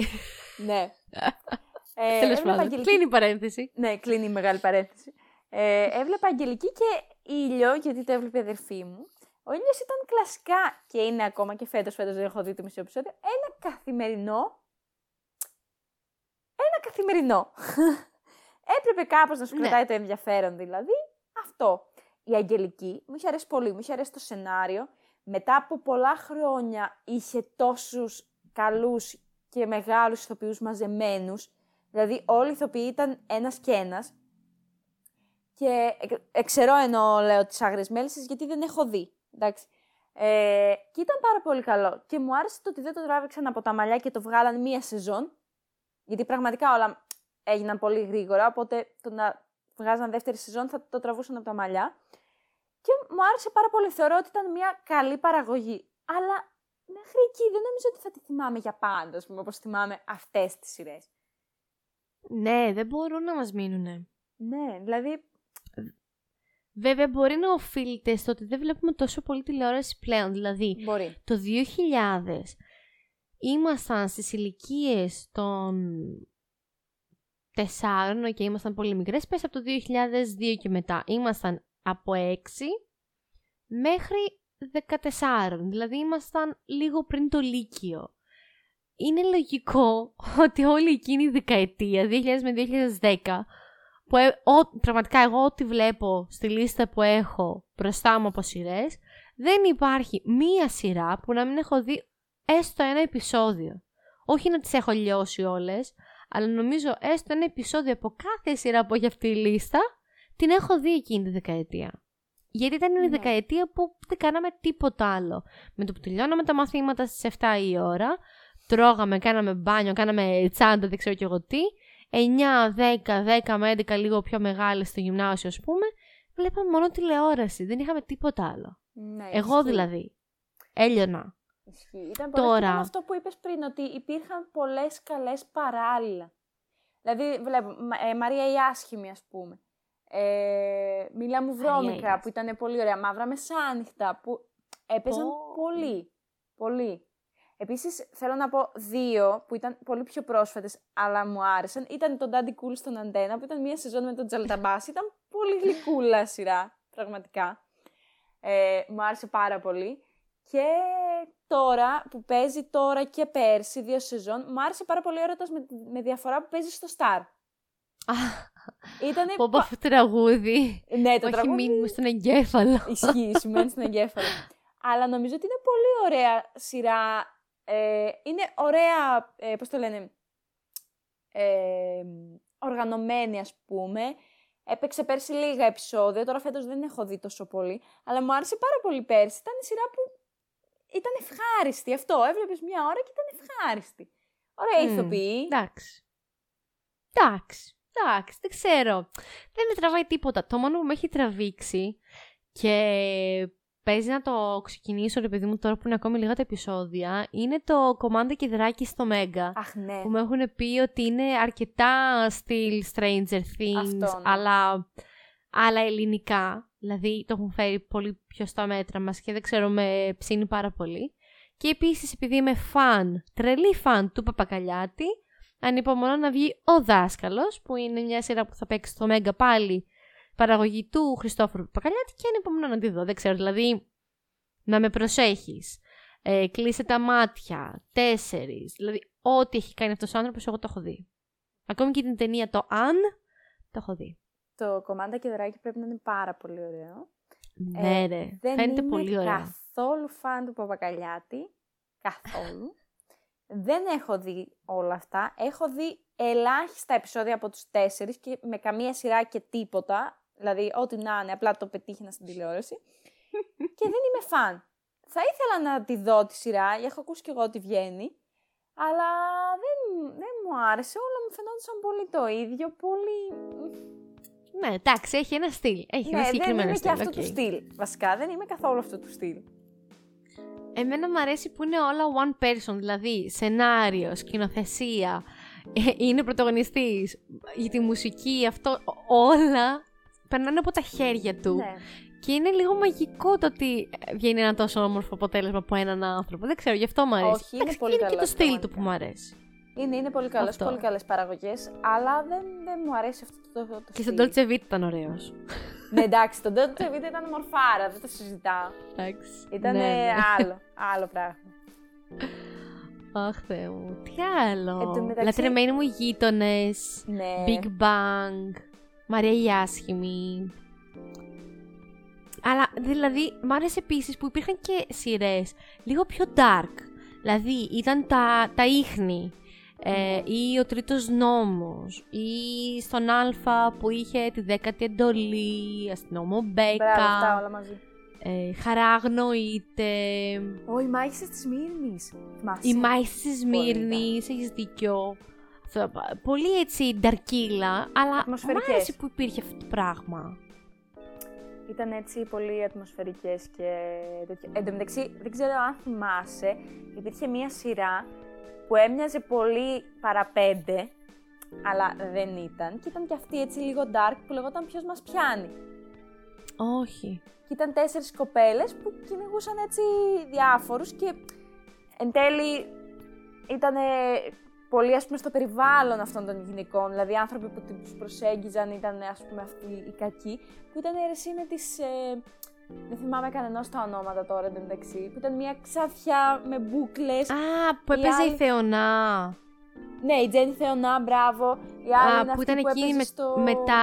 Ναι. ε, τέλος έβλεπα πάντων. Αγγελική- Κλείνει η παρένθεση. Ναι, κλείνει η μεγάλη παρένθεση. Ε, έβλεπα Αγγελική και ήλιο, γιατί το έβλεπε η αδερφή μου. Ο ήλιος ήταν κλασικά και είναι ακόμα και φέτος, φέτος δεν έχω δει το μισό επεισόδιο, ένα καθημερινό, ένα καθημερινό. Έπρεπε κάπως να σου Ναι. κρατάει το ενδιαφέρον δηλαδή. Αυτό. Η Αγγελική μου είχε αρέσει πολύ, μου είχε αρέσει το σενάριο. Μετά από πολλά χρόνια είχε τόσους καλούς και μεγάλους ηθοποιούς μαζεμένους. Δηλαδή όλοι οι ηθοποιοί ήταν ένας και ένας. Και ε, εξαιρώ εννοώ, λέω, τις άγριες μέλισσες, γιατί δεν έχω δει. Εντάξει. Ε, και ήταν πάρα πολύ καλό. Και μου άρεσε το ότι δεν το τράβηξαν από τα μαλλιά και το βγάλαν μία σεζόν. Γιατί πραγματικά όλα έγιναν πολύ γρήγορα, οπότε το να βγάζαν δεύτερη σεζόν θα το τραβούσαν από τα μαλλιά. Και μου άρεσε πάρα πολύ. Θεωρώ ότι ήταν μια καλή παραγωγή. Αλλά μέχρι εκεί δεν νομίζω ότι θα τη θυμάμαι για πάντα, ας πούμε, όπως θυμάμαι αυτές τις σειρές. Ναι, δεν μπορούν να μας μείνουνε. Ναι, δηλαδή, Βέβαια μπορεί να οφείλεται στο ότι δεν βλέπουμε τόσο πολύ τηλεόραση πλέον. Δηλαδή, μπορεί. το 2000 ήμασταν στις ηλικίες των τεσσάρων, και ήμασταν πολύ μικρές, πες από το 2002 και μετά. Ήμασταν από 6 μέχρι 14, δηλαδή ήμασταν λίγο πριν το Λύκειο. Είναι λογικό ότι όλη εκείνη η δεκαετία, 2000 με 2010, που ε, ο- πραγματικά εγώ ό,τι βλέπω στη λίστα που έχω μπροστά μου από σειρές, δεν υπάρχει μία σειρά που να μην έχω δει έστω ένα επεισόδιο. Όχι να τις έχω λιώσει όλες, αλλά νομίζω έστω ένα επεισόδιο από κάθε σειρά που έχει αυτή η λίστα, την έχω δει εκείνη τη δεκαετία. Γιατί ήταν η Ναι. δεκαετία που δεν κάναμε τίποτα άλλο. Με το που τελειώναμε τα μαθήματα στις 7 η ώρα, τρώγαμε, κάναμε μπάνιο, κάναμε τσάντα, δεν ξέρω κι εγώ τι, 9, 10, 10 με 11 λίγο πιο μεγάλες στο γυμνάσιο ας πούμε, βλέπαμε μόνο τηλεόραση, δεν είχαμε τίποτα άλλο. Ναι, Εγώ ισχύει. δηλαδή. Έλειωνα. Ισχύει. Ήταν πολλές Τώρα. και ήταν αυτό που είπες πριν, ότι υπήρχαν πολλές καλές παράλληλα. Δηλαδή, βλέπω, Μα- ε, Μαρία η Άσχημη, ας πούμε. Ε, Μίλα μου Μαρία η βρώμικα, Άσχημη. που ήταν πολύ ωραία. Μαύρα μεσάνυχτα, που έπαιζαν Πω. πολύ. Πολύ. Επίσης, θέλω να πω δύο που ήταν πολύ πιο πρόσφατες, αλλά μου άρεσαν. Ήταν το Daddy Cool στον Αντένα, που ήταν μια σεζόν με τον Τζαλταμπάς. ήταν πολύ γλυκούλα σειρά, πραγματικά. Ε, μου άρεσε πάρα πολύ. Και τώρα, που παίζει τώρα και πέρσι, δύο σεζόν, μου άρεσε πάρα πολύ ο έρωτας με, με διαφορά που παίζει στο Star. Ήτανε... Πω πω αυτό το τραγούδι. Ναι, το Όχι τραγούδι μήνυμα στον εγκέφαλο. ισχύει, σου μένει στον εγκέφαλο. Αλλά νομίζω ότι είναι πολύ ωραία σειρά. Ε, είναι ωραία, ε, πώς το λένε, ε, οργανωμένη ας πούμε. Έπαιξε πέρσι λίγα επεισόδια, τώρα φέτος δεν έχω δει τόσο πολύ, αλλά μου άρεσε πάρα πολύ πέρσι. Ήταν η σειρά που ήταν ευχάριστη αυτό, έβλεπες μια ώρα και ήταν ευχάριστη. Ωραία Μμμ, ηθοποιοί. Εντάξει. Εντάξει. Εντάξει, δεν ξέρω. Δεν με τραβάει τίποτα. Το μόνο που με έχει τραβήξει και παίζει να το ξεκινήσω, ρε παιδί μου, τώρα που είναι ακόμη λίγα τα επεισόδια, είναι το Commander και Δράκη στο Μέγκα. Αχ ναι, Που με έχουν πει ότι είναι αρκετά στυλ Stranger Things, Αυτό, ναι. αλλά, αλλά ελληνικά. Δηλαδή το έχουν φέρει πολύ πιο στα μέτρα μας και δεν ξέρω, με ψήνει πάρα πολύ. Και επίσης επειδή είμαι φαν, τρελή φαν του Παπακαλιάτη, ανυπομονώ να βγει ο Δάσκαλος, που είναι μια σειρά που θα παίξει στο Μέγκα πάλι, παραγωγή του Χριστόφορου Παπακαλιάτη και ανυπομονώ να τη δω. Δεν ξέρω, δηλαδή να με προσέχεις. Ε, κλείσε τα μάτια, τέσσερις, δηλαδή ό,τι έχει κάνει αυτός ο άνθρωπος εγώ το έχω δει. Ακόμη και την ταινία το Αν, το έχω δει. το κομμάτι και δράκι πρέπει να είναι πάρα πολύ ωραίο. Ναι ρε, Δεν φαίνεται είμαι πολύ ωραία. καθόλου φαν του Παπακαλιάτη. Καθόλου. Δεν έχω δει όλα αυτά. Έχω δει ελάχιστα επεισόδια από τους τέσσερις και με καμία σειρά και τίποτα. Δηλαδή, ό,τι να είναι, απλά το πετύχαινα στην τηλεόραση. και δεν είμαι φαν. Θα ήθελα να τη δω τη σειρά, έχω ακούσει και εγώ ότι βγαίνει. Αλλά δεν, δεν μου άρεσε. Όλα μου φαινόντουσαν πολύ το ίδιο. Πολύ... Ναι, εντάξει, έχει ένα στυλ. Έχει ένα Ναι, δεν συγκεκριμένο είμαι στυλ. και αυτό οκ. του στυλ. Βασικά δεν είμαι καθόλου αυτό του στυλ. Εμένα μου αρέσει που είναι όλα one person, δηλαδή σενάριο, σκηνοθεσία, ε, είναι πρωταγωνιστής, για τη μουσική, αυτό, όλα περνάνε από τα χέρια του. Ναι. Και είναι λίγο μαγικό το ότι βγαίνει ένα τόσο όμορφο αποτέλεσμα από έναν άνθρωπο. Δεν ξέρω, γι' αυτό μου αρέσει. Όχι, είναι Εντάξει, πολύ και είναι και το καλός στυλ του πραγματικά. που μου αρέσει. Είναι, είναι πολύ καλό, Αυτό. πολύ καλές παραγωγές, αλλά δεν, δεν μου αρέσει αυτό το, το, το Και στον στυλ. Dolce Vita ήταν ωραίος. Ναι, εντάξει, το Dolce Vita ήταν μορφάρα, δεν το συζητάω. Εντάξει. Ήταν Ναι, ναι. άλλο, άλλο πράγμα. Αχ, Θεέ μου. Τι άλλο. Εν τω μεταξύ- Λατρεμένοι μου γείτονες. Ναι. Big Bang. Μαρία η άσχημη. Αλλά δηλαδή μ' άρεσε επίσης που υπήρχαν και σειρές λίγο πιο dark. Δηλαδή ήταν τα, τα ίχνη. Ε, ή ο τρίτος νόμος ή στον Α που είχε τη δέκατη εντολή, αστυνόμο Μπράβο, αυτά Μπέκα, όλα μαζί. ε, χαρά αγνοείται, Ω, οι μάγισσε της Μύρνη. η Μάηση της Σμύρνης, έχεις δίκιο. Αυτό, Πολύ έτσι νταρκύλα, αλλά μου Ατμοσφαιρικές. άρεσε που υπήρχε αυτό το πράγμα. Ήταν έτσι πολύ ατμοσφαιρικές και τέτοιο. Εν τω μεταξύ, δεν ξέρω αν θυμάσαι, υπήρχε μία σειρά που έμοιαζε πολύ παραπέντε, αλλά δεν ήταν. Και ήταν και αυτή έτσι λίγο dark που λεγόταν Ποιος μας πιάνει. Όχι. Και ήταν τέσσερις κοπέλες που κυνηγούσαν έτσι διάφορους και εν τέλει ήταν πολύ ας πούμε στο περιβάλλον αυτών των γυναικών, δηλαδή άνθρωποι που τους προσέγγιζαν ήταν ας πούμε αυτοί οι κακοί, που ήταν αίρεση με τις, ε, δεν θυμάμαι κανενός τα ονόματα τώρα εντωμεταξύ, που ήταν μια ξαφιά με μπούκλες. Α, που Η έπαιζε η άλλη- Θεονά. Ναι, η Τζέννη Θεονά, μπράβο. Η άλλη Α, είναι που αυτή ήταν που εκεί έπαιζε με, στο... μετά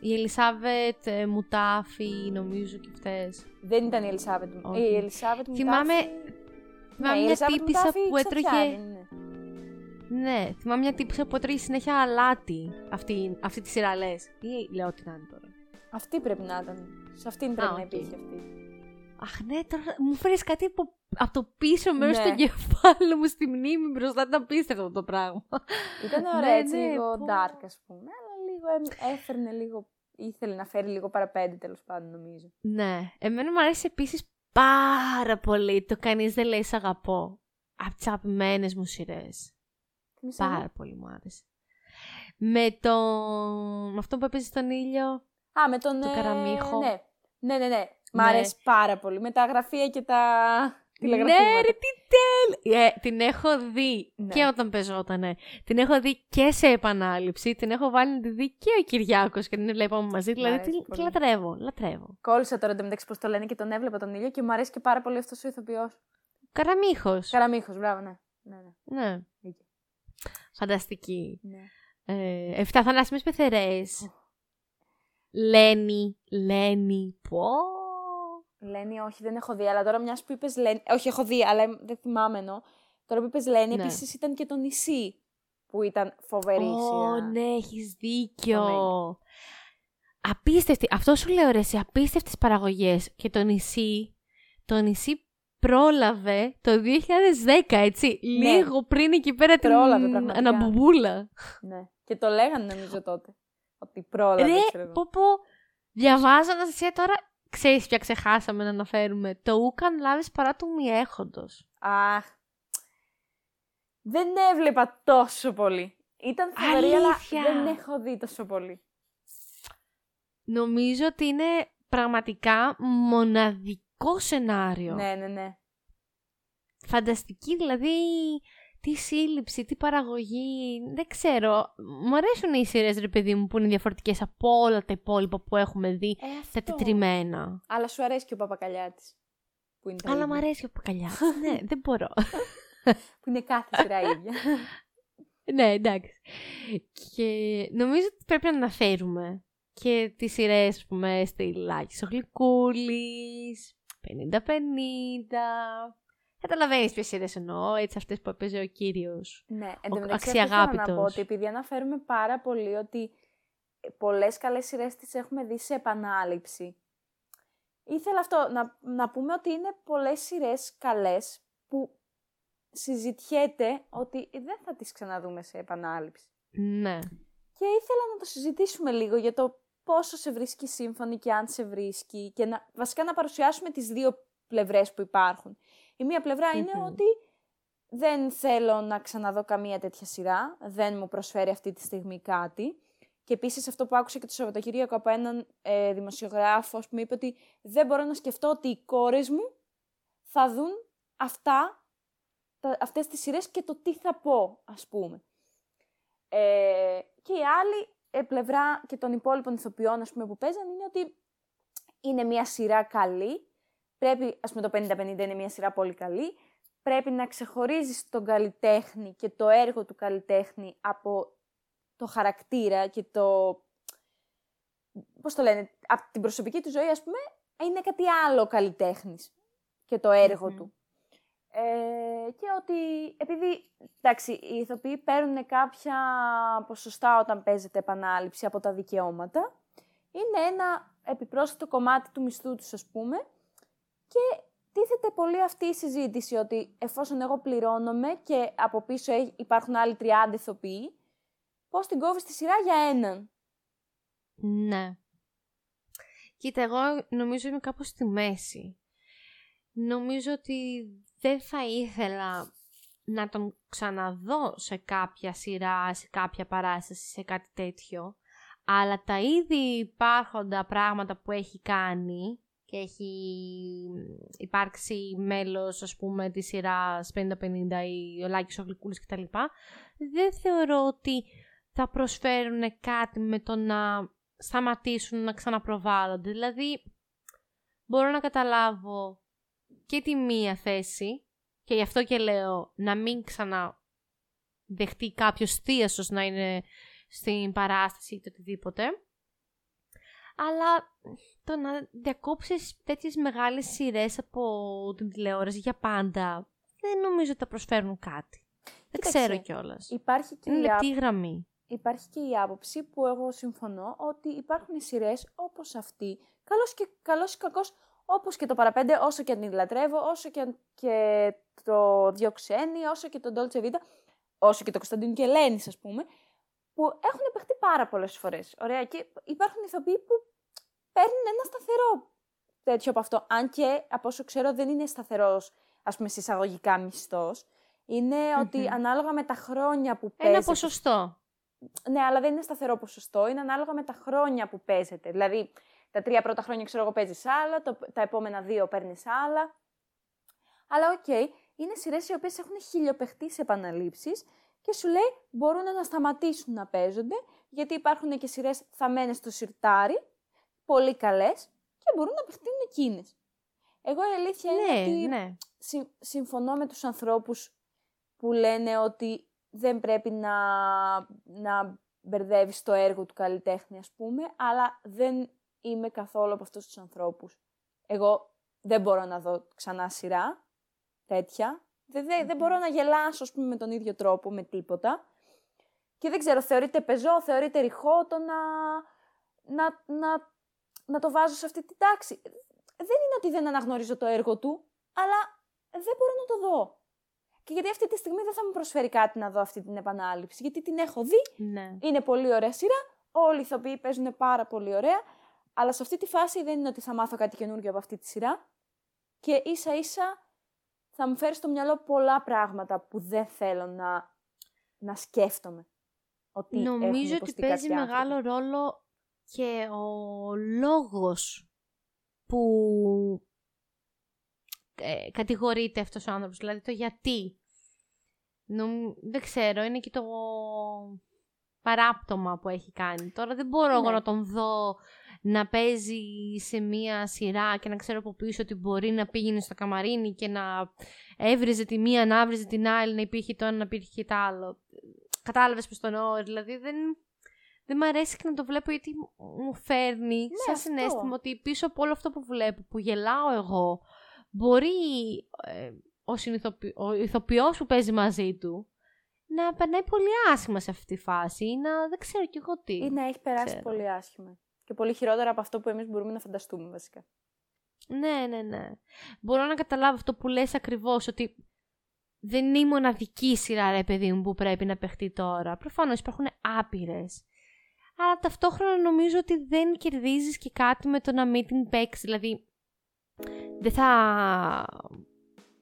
η Ελισάβετ ε, Μουτάφη, νομίζω και αυτές. Δεν ήταν η Ελισάβετ. Όχι. Η Ελισάβετ Θυμάμαι- Μουτάφη- Θυμάμαι Ναι, η μια Ελισάβετ τύπησα Μουτάφη που έτρωγε... ξαφιά, δεν είναι. Ναι, θυμάμαι μια τύπησα που έτρωγε συνέχεια αλάτι αυτή, αυτή τη σειρά, λες. Ή λέω τι να είναι τώρα. Αυτή πρέπει να ήταν. Σε αυτήν πρέπει Α, να οκ. υπήρχε αυτή. Αχ ναι, τώρα μου φέρεις κάτι από, από το πίσω μέρος Ναι. του εγκεφάλου μου στη μνήμη μπροστά, ήταν απίστευτο αυτό το πράγμα. Ήταν Ναι, ωραία, έτσι ναι, λίγο πω. dark, ας πούμε. Αλλά λίγο έμ- έφερνε λίγο. ήθελε να φέρει λίγο Παρά Πέντε τέλος πάντων, νομίζω. Ναι, εμένα μου αρέσει επίσης πάρα πολύ το «Κανείς δεν λέει σ' αγαπώ». Από τις αγαπημένες μου σειρές. Θυμήσαμε. Πάρα πολύ μου άρεσε. Με το... με αυτό που έπαιζε στον ήλιο. Α, με τον. το ε, καραμίχο. Ναι, ναι, ναι. ναι. Μ' Ναι. αρέσει πάρα πολύ. Με τα γραφεία και τα Ναι, τηλεγραφήματα. ρε, τι τέλει! Ε, την έχω δει Ναι. και όταν πεζότανε. Την έχω δει και σε επανάληψη. Την έχω βάλει να τη δει και ο Κυριάκος και την βλέπαμε μαζί. Δηλαδή, αρέσει τη, τη πολύ. λατρεύω, λατρεύω. Κόλλησα τώρα εντωμεταξύ πώς το λένε και τον έβλεπα τον ήλιο και μου αρέσει και πάρα πολύ αυτός ο ηθοποιός. Καραμίχος. Καραμίχος, μπράβο, ναι. ναι, ναι. Ναι. Δίκιο. Φανταστική. ναι. Ε, εφτά θανάσιμες πεθερές. Λένι, Λένι, πω. Λένη, όχι, δεν έχω δει, αλλά τώρα μιας που είπες Λένη. Όχι, έχω δει, αλλά δεν θυμάμαι ενώ. Τώρα που είπες Λένη, Ναι. επίσης ήταν και το νησί που ήταν φοβερή Ω, σειρά. ναι, έχεις δίκιο. Το Απίστευτη. Αυτό σου λέω ρε, σε απίστευτες παραγωγές. Και το νησί, το νησί πρόλαβε το 2010, έτσι. Λίγο πριν εκεί πέρα την Ναι. Πρόλαβε, πραγματικά. αναμπουμπούλα. Ναι. Και το λέγανε νομίζω τότε. Ότι πρόλαβες, Ρε, ξέρω εγώ. πω πω, διαβάζοντας εσύ τώρα, ξέρεις ποια ξεχάσαμε να αναφέρουμε. Το ούκαν λάβεις παρά του μη έχοντος. Αχ. Δεν έβλεπα τόσο πολύ. Ήταν φοβερή, αλλά Αλήθεια. δεν έχω δει τόσο πολύ. Νομίζω ότι είναι πραγματικά μοναδικό σενάριο. Ναι, ναι, ναι. Φανταστική, δηλαδή, τι σύλληψη, τι παραγωγή, δεν ξέρω. Μου αρέσουν οι σειρές, ρε παιδί μου, που είναι διαφορετικές από όλα τα υπόλοιπα που έχουμε δει, Ε, τα αυτό. τετριμένα. Αλλά σου αρέσει και ο Παπακαλιάτης. Που είναι τα Αλλά ίδια. μου αρέσει ο Πακαλιά. ναι, δεν μπορώ. Που είναι κάθε σειρά ίδια. ναι, εντάξει. Και νομίζω ότι πρέπει να αναφέρουμε και τις σειρές, ας πούμε, στη Λάκης ο Γλυκούλης, 50-50. Καταλαβαίνεις ποιες σειρές εννοώ, έτσι αυτές που έπαιζε ο κύριος. Ναι, εν Ο τω μεταξύ αυτό ήθελα να αξιαγάπητος. πω ότι επειδή αναφέρουμε πάρα πολύ ότι πολλές καλές σειρές τις έχουμε δει σε επανάληψη. Ήθελα αυτό, να, να πούμε ότι είναι πολλές σειρές καλές που συζητιέται ότι δεν θα τις ξαναδούμε σε επανάληψη. Ναι. Και ήθελα να το συζητήσουμε λίγο για το πόσο σε βρίσκει σύμφωνη και αν σε βρίσκει και να, βασικά να παρουσιάσουμε τις δύο πλευρές που υπάρχουν. Η μία είναι ότι δεν θέλω να ξαναδώ καμία τέτοια σειρά, δεν μου προσφέρει αυτή τη στιγμή κάτι. Και επίσης αυτό που άκουσα και το Σαββατοκύριακο από έναν ε, δημοσιογράφο που μου είπε ότι δεν μπορώ να σκεφτώ ότι οι κόρες μου θα δουν αυτά, τα, αυτές τις σειρές και το τι θα πω, ας πούμε. Ε, και η άλλη ε, πλευρά και των υπόλοιπων ηθοποιών ας πούμε, που παίζαν είναι ότι είναι μια σειρά καλή. Πρέπει, ας πούμε, το 50-50 είναι μια σειρά πολύ καλή. Πρέπει να ξεχωρίζεις τον καλλιτέχνη και το έργο του καλλιτέχνη από το χαρακτήρα και το... Πώς το λένε, από την προσωπική του ζωή, ας πούμε, είναι κάτι άλλο καλλιτέχνης και το εργο του. Ε, και ότι επειδή, εντάξει, οι ηθοποιοί παίρνουν κάποια ποσοστά όταν παίζεται επανάληψη από τα δικαιώματα, είναι ένα επιπρόσθετο κομμάτι του μισθού τους, ας πούμε, και τίθεται πολύ αυτή η συζήτηση ότι εφόσον εγώ πληρώνομαι και από πίσω υπάρχουν άλλοι 30 ηθοποιοί, πώς την κόβεις τη σειρά για έναν; Ναι. Κοίτα, εγώ νομίζω είμαι κάπως στη μέση. Νομίζω ότι δεν θα ήθελα να τον ξαναδώ σε κάποια σειρά, σε κάποια παράσταση, σε κάτι τέτοιο. Αλλά τα ήδη υπάρχοντα πράγματα που έχει κάνει και έχει υπάρξει μέλος, ας πούμε, της σειράς 50-50 ή ο Λάκης ο Γλυκούλης κτλ. Δεν θεωρώ ότι θα προσφέρουν κάτι με το να σταματήσουν να ξαναπροβάλλονται. Δηλαδή, μπορώ να καταλάβω και τη μία θέση και γι' αυτό και λέω να μην ξαναδεχτεί κάποιος θείασος να είναι στην παράσταση ή το οτιδήποτε. Αλλά το να διακόψεις τέτοιες μεγάλες σειρές από την τηλεόραση για πάντα δεν νομίζω ότι θα προσφέρουν κάτι. δεν ξέρω κιόλας. Υπάρχει και είναι λεπτή γραμμή. Υπάρχει και η άποψη που εγώ συμφωνώ ότι υπάρχουν σειρές όπως αυτή, καλός και, καλός ή κακός, όπως και το παραπέντε, όσο και την λατρεύω, όσο και, και το Δυο Ξένοι, όσο και τον Dolce Vita, όσο και το Κωνσταντίνο και Ελένης, ας πούμε, που έχουν παιχτεί πάρα πολλές φορές. Ωραία, και υπάρχουν ηθοποιοί που παίρνουν ένα σταθερό τέτοιο από αυτό. Αν και, από όσο ξέρω, δεν είναι σταθερός, ας πούμε, σε εισαγωγικά μισθός. ότι ανάλογα με τα χρόνια που παίζεται... Ένα ποσοστό. Ναι, αλλά δεν είναι σταθερό ποσοστό. Είναι ανάλογα με τα χρόνια που παίζεται. Δηλαδή, τα τρία πρώτα χρόνια, ξέρω εγώ, παίζεις άλλα, το, τα επόμενα δύο παίρνεις άλλα. Αλλά ok, okay, είναι σειρές οι οποίες έχουν χιλιοπαιχτεί σε επαναλήψεις και σου λέει μπορούν να σταματήσουν να παίζονται, γιατί υπάρχουν και σειρές θαμμένες στο συρτάρι, πολύ καλές και μπορούν να παιχτούν εκείνες. Εγώ η αλήθεια είναι ναι, ότι ναι. συμφωνώ με τους ανθρώπους που λένε ότι δεν πρέπει να, να μπερδεύεις το έργο του καλλιτέχνη, ας πούμε, αλλά δεν είμαι καθόλου από αυτούς τους ανθρώπους. Εγώ δεν μπορώ να δω ξανά σειρά τέτοια. Δεν, δεν, μπορώ να γελάσω, ας πούμε, με τον ίδιο τρόπο, με τίποτα. Και δεν ξέρω, θεωρείται πεζό, θεωρείται ρηχό το να, να, να, να το βάζω σε αυτή την τάξη. Δεν είναι ότι δεν αναγνωρίζω το έργο του, αλλά δεν μπορώ να το δω. Και γιατί αυτή τη στιγμή δεν θα μου προσφέρει κάτι να δω αυτή την επανάληψη. Γιατί την έχω δει, ναι. είναι πολύ ωραία σειρά, όλοι οι ηθοποιοί παίζουν πάρα πολύ ωραία, αλλά σε αυτή τη φάση δεν είναι ότι θα μάθω κάτι καινούργιο από αυτή τη σειρά. Και ίσα ίσα θα μου φέρει στο μυαλό πολλά πράγματα που δεν θέλω να, να σκέφτομαι. Ότι Νομίζω ότι παίζει μεγάλο ρόλο και ο λόγος που ε, κατηγορείται αυτός ο άνθρωπος, δηλαδή το γιατί. δεν ξέρω, είναι και το παράπτωμα που έχει κάνει. Τώρα δεν μπορώ εγώ ναι. να τον δω να παίζει σε μία σειρά και να ξέρω από πίσω ότι μπορεί να πήγαινε στο καμαρίνι και να έβριζε τη μία, να έβριζε την άλλη, να υπήρχε το ένα, να υπήρχε το άλλο. Κατάλαβες πώς τον όρο, δηλαδή δεν, δεν μ' αρέσει και να το βλέπω γιατί μου φέρνει ναι, σαν συνέστημα ότι πίσω από όλο αυτό που βλέπω, που γελάω εγώ, μπορεί ε, ο, συνηθοποι... ο ηθοποιός που παίζει μαζί του να περνάει πολύ άσχημα σε αυτή τη φάση ή να δεν ξέρω κι εγώ τι. Ή να έχει περάσει πολύ άσχημα. Και πολύ χειρότερα από αυτό που εμείς μπορούμε να φανταστούμε βασικά. Ναι, ναι, ναι. Μπορώ να καταλάβω αυτό που λες ακριβώς, ότι δεν είναι η μοναδική σειρά, ρε παιδί μου, που πρέπει να παιχτεί τώρα. Προφανώς υπάρχουν άπειρες. αλλά ταυτόχρονα νομίζω ότι δεν κερδίζεις και κάτι με το να μην την παίξεις. Δηλαδή, δεν θα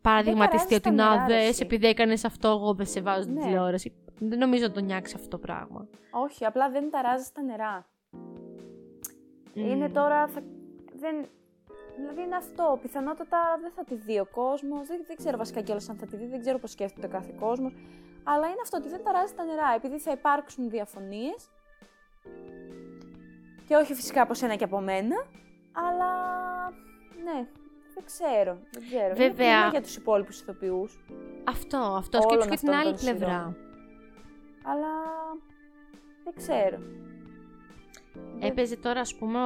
παραδειγματιστεί ότι να δες, επειδή έκανες αυτό, εγώ δεν σε βάζω στην ναι. τηλεόραση. Δεν νομίζω να τον νιάξεις αυτό το πράγμα. Όχι, απλά δεν ταράζεις στα νερά. Είναι τώρα. Θα... Δεν... Δηλαδή είναι αυτό. Πιθανότατα δεν θα τη δει ο κόσμος. Δεν, δεν ξέρω βασικά κιόλας αν θα τη δει, δεν ξέρω πώς σκέφτεται ο κάθε κόσμος. Αλλά είναι αυτό ότι δεν ταράζει τα νερά. Επειδή θα υπάρξουν διαφωνίες. Και όχι φυσικά από σένα και από μένα. Αλλά ναι, δεν ξέρω. Δεν ξέρω. Βέβαια. Είναι για τους υπόλοιπους ηθοποιούς. Αυτό, αυτό. Σκέψου και την άλλη πλευρά. Αλλά δεν ξέρω. Έπαιζε τώρα, ας πούμε,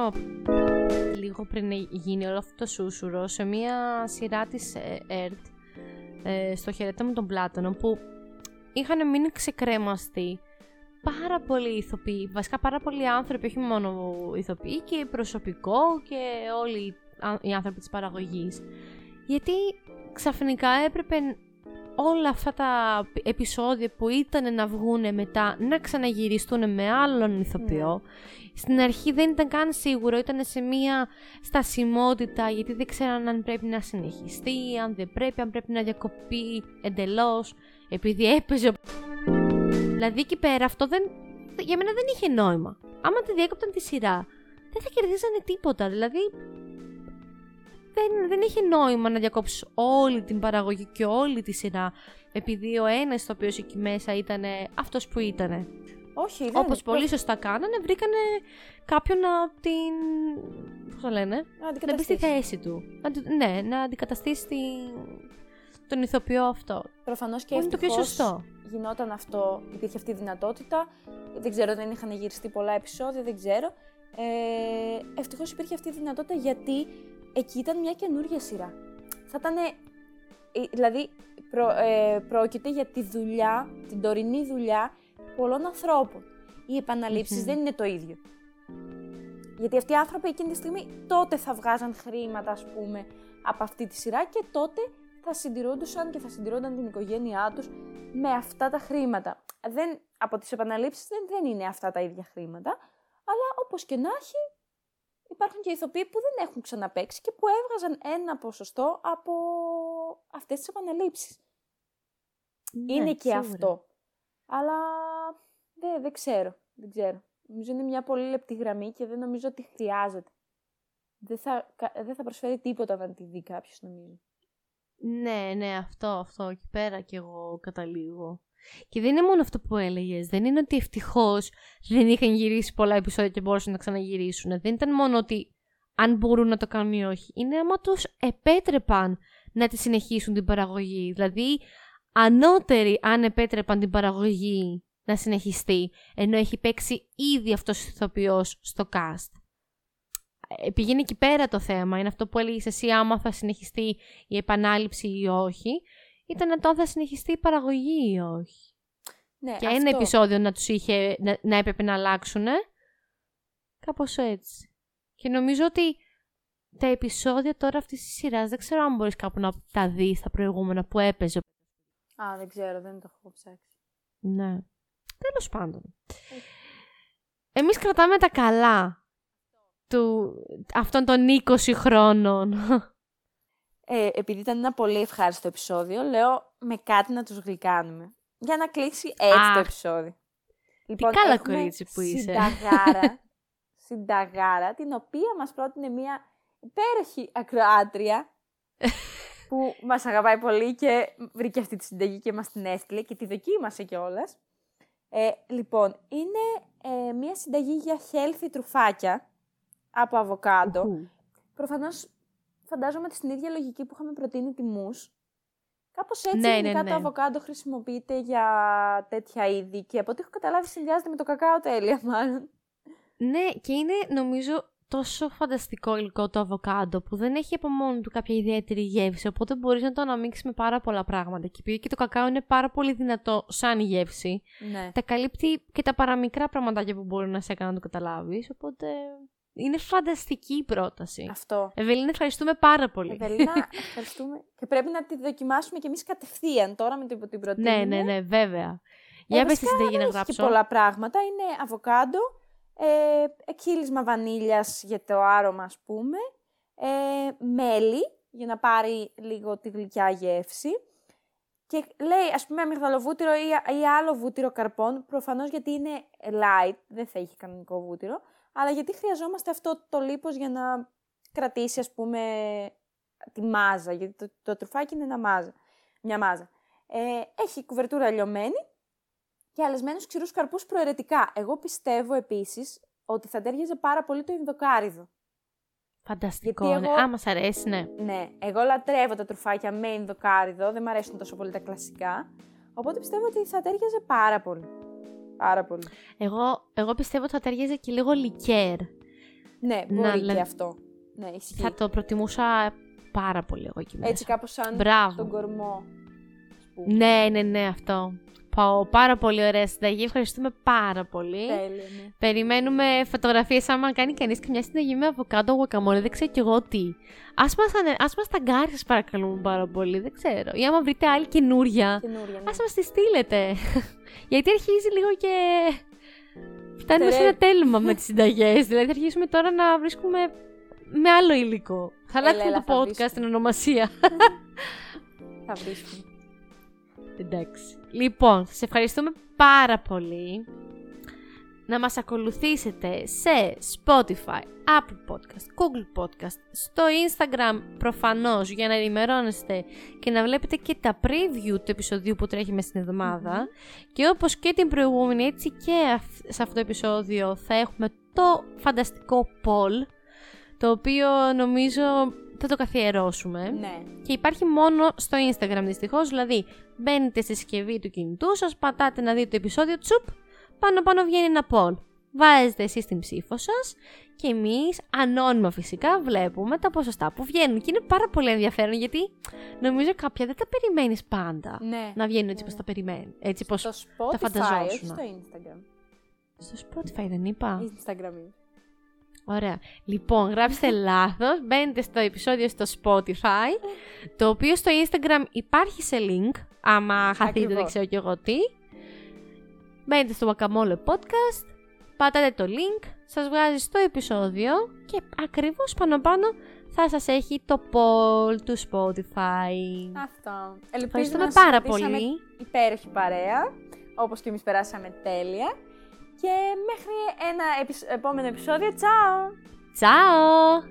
λίγο πριν γίνει όλο αυτό το σούσουρο, σε μία σειρά της ΕΡΤ, ε, στο χαιρέτα με τον Πλάτωνο, που είχαν μείνει ξεκρέμαστοι πάρα πολλοί ηθοποιοί, βασικά πάρα πολλοί άνθρωποι, όχι μόνο ηθοποιοί, και προσωπικό και όλοι οι άνθρωποι της παραγωγής. Γιατί ξαφνικά έπρεπε όλα αυτά τα επεισόδια που ήταν να βγουν μετά να ξαναγυριστούν με άλλον ηθοποιό. Ναι. Στην αρχή δεν ήταν καν σίγουρο, ήταν σε μία στασιμότητα γιατί δεν ξέραν αν πρέπει να συνεχιστεί, αν δεν πρέπει, αν πρέπει να διακοπεί εντελώς επειδή έπαιζε. Δηλαδή εκεί πέρα αυτό δεν, για μένα δεν είχε νόημα. Άμα τη διέκοπταν τη σειρά, δεν θα κερδίζανε τίποτα. Δηλαδή δεν, δεν είχε νόημα να διακόψεις όλη την παραγωγή και όλη τη σειρά επειδή ο ένας το οποίο εκεί μέσα ήταν αυτός που ήταν. Όχι, δεν Όπως πολύ σωστά κάνανε, βρήκανε κάποιον να την. Πώς το λένε, να, μπει στη θέση του. Να, ναι, να αντικαταστήσει τον ηθοποιό αυτό. Προφανώς και αυτό. το πιο σωστό. Γινόταν αυτό, υπήρχε αυτή η δυνατότητα. Δεν ξέρω, δεν είχαν γυριστεί πολλά επεισόδια, δεν ξέρω. Ε, Ευτυχώς υπήρχε αυτή η δυνατότητα γιατί εκεί ήταν μια καινούργια σειρά. Θα ήταν. Δηλαδή, προ, ε, πρόκειται για τη δουλειά, την τωρινή δουλειά πολλών ανθρώπων. Οι επαναληψεις δεν είναι το ίδιο. Γιατί αυτοί οι άνθρωποι εκείνη τη στιγμή τότε θα βγάζαν χρήματα, ας πούμε, από αυτή τη σειρά και τότε θα συντηρούντουσαν και θα συντηρούνταν την οικογένειά τους με αυτά τα χρήματα. Δεν, από τις επαναλήψεις δεν, δεν είναι αυτά τα ίδια χρήματα, αλλά όπως και να έχει, υπάρχουν και ηθοποιοί που δεν έχουν ξαναπέξει και που έβγαζαν ένα ποσοστό από αυτές τις επαναλήψεις. Ναι, είναι και αυτό. Αλλά δεν, δεν ξέρω. Δεν ξέρω. Νομίζω είναι μια πολύ λεπτή γραμμή και δεν νομίζω ότι χρειάζεται. Δεν θα, δεν θα προσφέρει τίποτα να τη δει κάποιος, νομίζω. Ναι, ναι, αυτό, αυτό. Εκεί πέρα κι εγώ καταλήγω. Και δεν είναι μόνο αυτό που έλεγες. Δεν είναι ότι ευτυχώς δεν είχαν γυρίσει πολλά επεισόδια και μπορούσαν να ξαναγυρίσουν. Δεν ήταν μόνο ότι αν μπορούν να το κάνουν ή όχι. Είναι άμα τους επέτρεπαν να τη συνεχίσουν την παραγωγή. Δηλαδή, ανώτεροι αν επέτρεπαν την παραγωγή να συνεχιστεί, ενώ έχει παίξει ήδη αυτός ο ηθοποιός στο cast. Ε, πηγαίνει εκεί πέρα το θέμα. Είναι αυτό που έλεγες εσύ άμα θα συνεχιστεί η επανάληψη ή όχι ήταν το αν θα συνεχιστεί η παραγωγή ή όχι. Ναι, και ένα επεισόδιο να τους είχε, να, να έπρεπε να αλλάξουν. Κάπως έτσι. Και νομίζω ότι τα επεισόδια τώρα αυτής της σειράς δεν ξέρω αν μπορείς κάπου να τα δεις στα προηγούμενα που έπαιζε. Α, δεν ξέρω, δεν το έχω ψάξει. Ναι. Τέλος πάντων. Εμείς κρατάμε τα καλά του αυτών των 20 χρόνων. Ε, επειδή ήταν ένα πολύ ευχάριστο επεισόδιο, λέω με κάτι να τους γλυκάνουμε. Για να κλείσει έτσι το επεισόδιο. Λοιπόν, Τι καλά κορίτσι που είσαι. Συνταγάρα, συνταγάρα, την οποία μας πρότεινε μια υπέροχη ακροάτρια που μας αγαπάει πολύ και βρήκε αυτή τη συνταγή και μας την έστειλε και τη δοκίμασε κιόλας. Ε, λοιπόν, είναι ε, μια συνταγή για healthy τρουφάκια από αβοκάντο. Προφανώς φαντάζομαι ότι στην ίδια λογική που είχαμε προτείνει τη μους. Κάπως έτσι ναι, γενικά ναι, ναι. το αβοκάντο χρησιμοποιείται για τέτοια είδη και από ό,τι έχω καταλάβει συνδυάζεται με το κακάο τέλεια μάλλον. Ναι, και είναι νομίζω τόσο φανταστικό υλικό το αβοκάντο που δεν έχει από μόνο του κάποια ιδιαίτερη γεύση, οπότε μπορείς να το αναμίξεις με πάρα πολλά πράγματα. Και επειδή και το κακάο είναι πάρα πολύ δυνατό σαν γεύση, ναι. τα καλύπτει και τα παραμικρά πραγματάκια που μπορεί να σε έκανα να το καταλάβεις, οπότε είναι φανταστική η πρόταση. Αυτό. Ευελίνα, ευχαριστούμε πάρα πολύ. Ευελίνα, ευχαριστούμε. και πρέπει να τη δοκιμάσουμε κι εμείς κατευθείαν τώρα με το την προτείνουμε. Ναι, ναι, ναι, βέβαια. Για πες τη συνταγή να γράψω. Έχει πολλά πράγματα. Είναι αβοκάντο, ε, εκχύλισμα βανίλιας για το άρωμα ας πούμε, ε, μέλι για να πάρει λίγο τη γλυκιά γεύση και λέει ας πούμε αμυγδαλοβούτυρο ή, ή άλλο βούτυρο καρπών, προφανώς γιατί είναι light, δεν θα έχει κανονικό βούτυρο, αλλά γιατί χρειαζόμαστε αυτό το λίπος για να κρατήσει ας πούμε τη μάζα, γιατί το, το τρουφάκι είναι ένα μάζα, μια μάζα. Ε, έχει κουβερτούρα λιωμένη και αλεσμένους ξηρούς καρπούς προαιρετικά. Εγώ πιστεύω επίσης ότι θα τέριαζε πάρα πολύ το Ινδοκάριδο. Φανταστικό. Γιατί ναι. εγώ- Α, μας αρέσει, ναι. Ναι, εγώ λατρεύω τα τρουφάκια με Ινδοκάριδο, δεν μου αρέσουν τόσο πολύ τα κλασικά. Οπότε πιστεύω ότι θα τέριαζε πάρα πολύ. Πάρα πολύ. Εγώ, εγώ πιστεύω ότι θα ταιριάζει και λίγο λικέρ. Ναι, Να μπορεί λέ- και αυτό. Ναι, ισχύει. Θα το προτιμούσα πάρα πολύ εγώ εκεί μέσα. Έτσι κάπως σαν Μπράβο. τον κορμό. ας πούμε. Ναι, ναι, ναι, αυτό. Πάω πάρα πολύ ωραία συνταγή. Ευχαριστούμε πάρα πολύ. Τέλεια, ναι. Περιμένουμε φωτογραφίες άμα κάνει κανείς και μια συνταγή με αβοκάντο, γουακαμόλε, δεν ξέρω κι εγώ τι. Ας μας, ανε... ας μας ταγκάρει, σας παρακαλούμε πάρα πολύ, δεν ξέρω. Ή άμα βρείτε άλλη καινούρια, Καινούρια, ναι. ας μας τη στείλετε. Γιατί αρχίζει λίγο και... Φτάνουμε σε Τερέ- ένα τέλμα με τις συνταγές. δηλαδή θα αρχίσουμε τώρα να βρίσκουμε με άλλο υλικό. Θα Έλα, αλλάξουμε έλα, το θα podcast βρίσκουμε. στην ονομασία. Θα βρίσκουμε. Εντάξει. Λοιπόν, σας ευχαριστούμε πάρα πολύ. Να μας ακολουθήσετε σε Spotify, Apple Podcast, Google Podcast, στο Instagram προφανώς για να ενημερώνεστε και να βλέπετε και τα preview του επεισοδίου που τρέχει μέσα στην εβδομάδα. Και όπως και την προηγούμενη, έτσι και αυ- σε αυτό το επεισόδιο θα έχουμε το φανταστικό poll, το οποίο νομίζω θα το καθιερώσουμε. Ναι. Και υπάρχει μόνο στο Instagram δυστυχώς, δηλαδή μπαίνετε στη συσκευή του κινητού σας, πατάτε να δείτε το επεισόδιο, τσουπ, πάνω πάνω βγαίνει ένα poll. Βάζετε εσείς την ψήφο σας και εμείς, ανώνυμα φυσικά, βλέπουμε τα ποσοστά που βγαίνουν. Και είναι πάρα πολύ ενδιαφέρον γιατί νομίζω κάποια δεν τα περιμένεις πάντα Ναι. να βγαίνουν έτσι Ναι. πως τα περιμένει. Έτσι πως Στο Spotify, φανταζόσουν. όχι στο Instagram. στο Spotify δεν είπα. Instagram είναι. Ωραία. Λοιπόν, γράψτε λάθος, μπαίνετε στο επεισόδιο στο Spotify, το οποίο στο Instagram υπάρχει σε link, άμα χαθείτε δεν Ακριβώς. ξέρω κι εγώ τι. Μπαίνετε στο Guacamole Podcast, πατάτε το link, σας βγάζει στο επεισόδιο και ακριβώς πάνω πάνω θα σας έχει το poll του Spotify. Αυτό. Ελπίζω Ευχαριστούμε να σας πάρα κρατήσαμε πολύ. Υπέροχη παρέα, όπως και εμείς περάσαμε τέλεια. Και μέχρι ένα επεισ- επόμενο επεισόδιο, τσάω! Ciao!